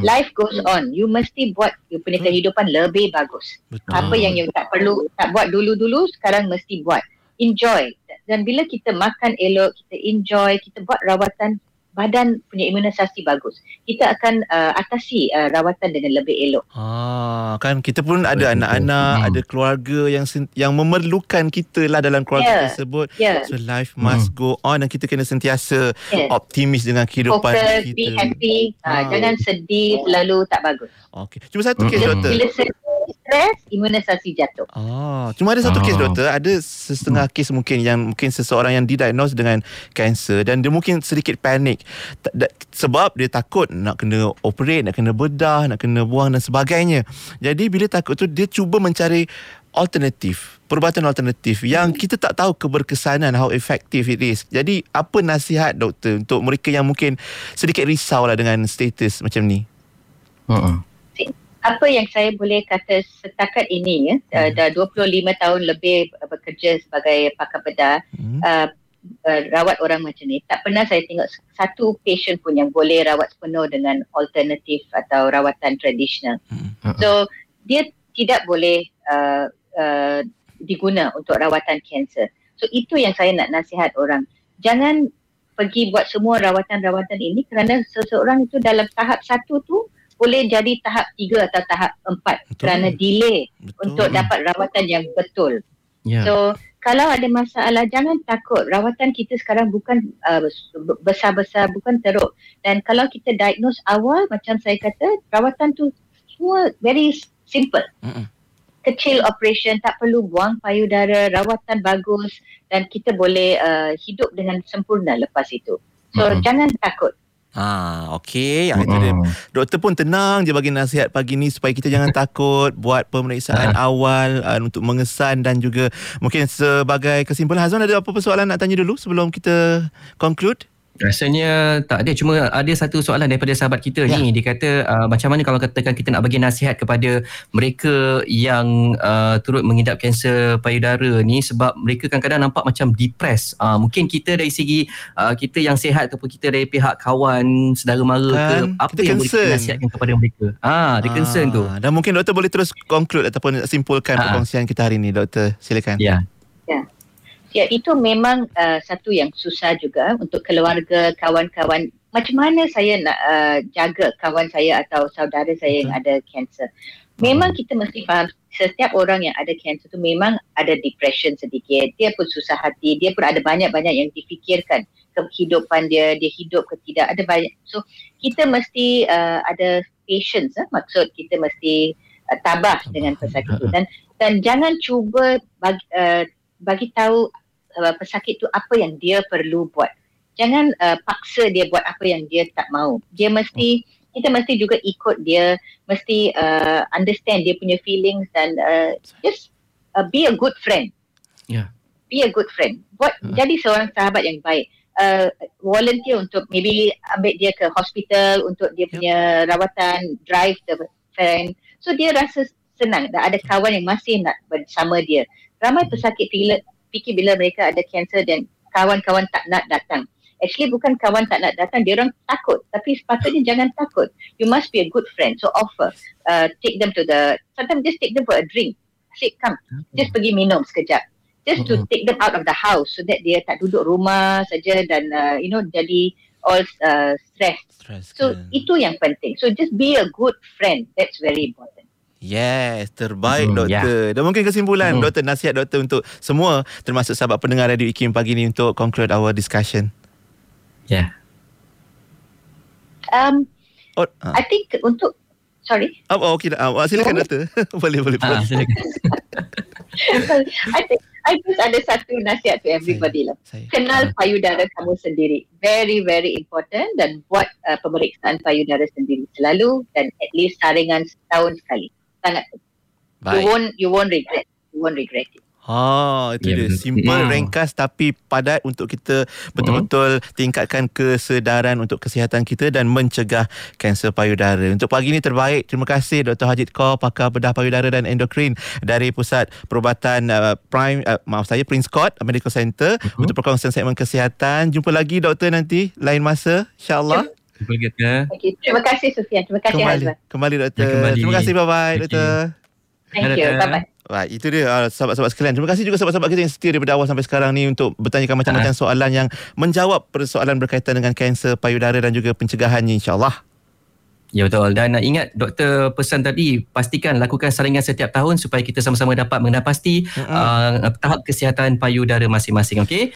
Life goes on. You mesti buat you punya kehidupan lebih bagus. Betul. apa yang you tak perlu tak buat dulu-dulu sekarang mesti buat enjoy dan bila kita makan elok kita enjoy kita buat rawatan badan punya imunisasi bagus kita akan uh, atasi uh, rawatan dengan lebih elok Ah, kan kita pun ada Betul. anak-anak, Hmm. ada keluarga yang yang memerlukan kita lah dalam keluarga Ya. tersebut. ya So life must go on dan kita kena sentiasa yeah. optimis dengan kehidupan fokus kita. be happy uh, Ah. jangan sedih selalu tak bagus Okey. Cuma satu kes Hmm. doktor. bila sedih stres imunisasi jatuh Ah, cuma ada satu kes Ah. doktor, ada setengah kes mungkin yang mungkin seseorang yang didiagnose dengan kanser dan dia mungkin sedikit panik sebab dia takut nak kena operate, nak kena bedah, nak kena buang dan sebagainya. Jadi bila takut tu dia cuba mencari alternatif, perubatan alternatif yang kita tak tahu keberkesanan how effective it is. Jadi apa nasihat doktor untuk mereka yang mungkin sedikit risau lah dengan status macam ni? Mm-mm. Apa yang saya boleh kata setakat ini ya uh, dah 25 tahun lebih bekerja sebagai pakar bedah Hmm. uh, uh, rawat orang macam ni tak pernah saya tengok satu patient pun yang boleh rawat sepenuh dengan alternatif atau rawatan tradisional. Hmm. so dia tidak boleh uh, uh, diguna untuk rawatan kanser so itu yang saya nak nasihat orang. Jangan pergi buat semua rawatan-rawatan ini kerana seseorang itu dalam tahap satu tu boleh jadi tahap tiga atau tahap empat Betul. kerana delay Betul. untuk dapat rawatan yang betul. Ya. So kalau ada masalah jangan takut. Rawatan kita sekarang bukan uh, besar-besar, bukan teruk. Dan kalau kita diagnose awal macam saya kata, rawatan tu semua very simple. Mm-mm. Kecil operation, tak perlu buang payudara, rawatan bagus dan kita boleh uh, hidup dengan sempurna lepas itu. So Mm-mm. jangan takut. Ah, okey. Yang itu dia. Doktor pun tenang je bagi nasihat pagi ni supaya kita jangan (laughs) takut buat pemeriksaan (laughs) awal uh, untuk mengesan dan juga mungkin sebagai kesimpulan Hazwan ada apa persoalan nak tanya dulu sebelum kita conclude? Rasanya tak ada cuma ada satu soalan daripada sahabat kita Ya. ni dia kata uh, macam mana kalau katakan kita nak bagi nasihat kepada mereka yang uh, turut mengidap kanser payudara ni sebab mereka kadang-kadang nampak macam depressed uh, mungkin kita dari segi uh, kita yang sihat ataupun kita dari pihak kawan saudara mara Kan, ke apa kita yang boleh kita concern. nasihatkan kepada mereka ah dia concern tu Dan mungkin doktor boleh terus conclude ataupun simpulkan Ah. perkongsian kita hari ni doktor. Silakan. ya Ya, itu memang uh, satu yang susah juga untuk keluarga, kawan-kawan. Macam mana saya nak uh, jaga kawan saya atau saudara saya yang ada kanser? Memang kita mesti faham setiap orang yang ada kanser tu memang ada depression sedikit. Dia pun susah hati. Dia pun ada banyak-banyak yang difikirkan kehidupan dia, dia hidup ke tidak. Ada banyak. So, kita mesti uh, ada patience. Eh? Maksud kita mesti uh, tabah dengan pesakit itu. Dan dan jangan cuba bagi, uh, bagi tahu uh, pesakit tu apa yang dia perlu buat. Jangan uh, paksa dia buat apa yang dia tak mau. Dia mesti kita mesti juga ikut dia, mesti uh, understand dia punya feelings dan uh, just uh, be a good friend. Ya. Be a good friend. Buat Hmm. jadi seorang sahabat yang baik. Uh, volunteer untuk maybe ambil dia ke hospital untuk dia punya rawatan, drive the friend. So dia rasa senang. Dah ada kawan yang masih nak bersama dia. Ramai pesakit bila fikir bila mereka ada kanser dan kawan-kawan tak nak datang. Actually bukan kawan tak nak datang, dia orang takut. Tapi sepatutnya jangan takut. You must be a good friend. So offer. Uh, take them to the, sometimes just take them for a drink. Say, come, just pergi minum sekejap. Just to Mhm. take them out of the house so that dia tak duduk rumah saja dan uh, you know jadi all uh, stress. Stress So kan. itu yang penting. So just be a good friend. That's very important. Yes, terbaik Hmm, doktor. Dan mungkin kesimpulan Hmm. doktor nasihat doktor untuk semua termasuk sahabat pendengar Radio IKIM pagi ni untuk conclude our discussion. ya Oh, Um, ah. I think untuk sorry, Oh, oh, okey. Ah, silakan Oh. doktor. (laughs) boleh, boleh. ah boleh. silakan (laughs) I think I just ada satu nasihat to everybody lah. Saya. Kenal payudara kamu sendiri. Very, very important dan buat uh, pemeriksaan payudara sendiri selalu dan at least saringan setahun sekali. Sangat. You Baik. won't, you won't regret. You won't regret it. Ha, itu Ya, dia. Simple, Hmm. ringkas tapi padat untuk kita betul-betul tingkatkan kesedaran untuk kesihatan kita dan mencegah kanser payudara. Untuk pagi ini terbaik. Terima kasih Dr. Hajid Kaur, pakar bedah payudara dan endokrin dari Pusat Perubatan uh, Prime uh, maaf saya Prince Court Medical Center Mhm. untuk perkongsian segmen kesihatan. Jumpa lagi doktor nanti lain masa insya-Allah. Jumpa. Okay. Terima kasih Sufian. Terima kasih Kembali. Hazwan. Kembali doktor. Ya, kembali. Terima kasih bye-bye doktor. Thank you. Bye-bye. Baik, itu dia uh, sahabat-sahabat sekalian. Terima kasih juga sahabat-sahabat kita yang setia daripada awal sampai sekarang ni untuk bertanyakan macam-macam soalan yang menjawab persoalan berkaitan dengan kanser payudara dan juga pencegahannya insya-Allah. Ya betul dan uh, ingat doktor pesan tadi pastikan lakukan saringan setiap tahun supaya kita sama-sama dapat mengenal pasti uh, tahap kesihatan payudara masing-masing okey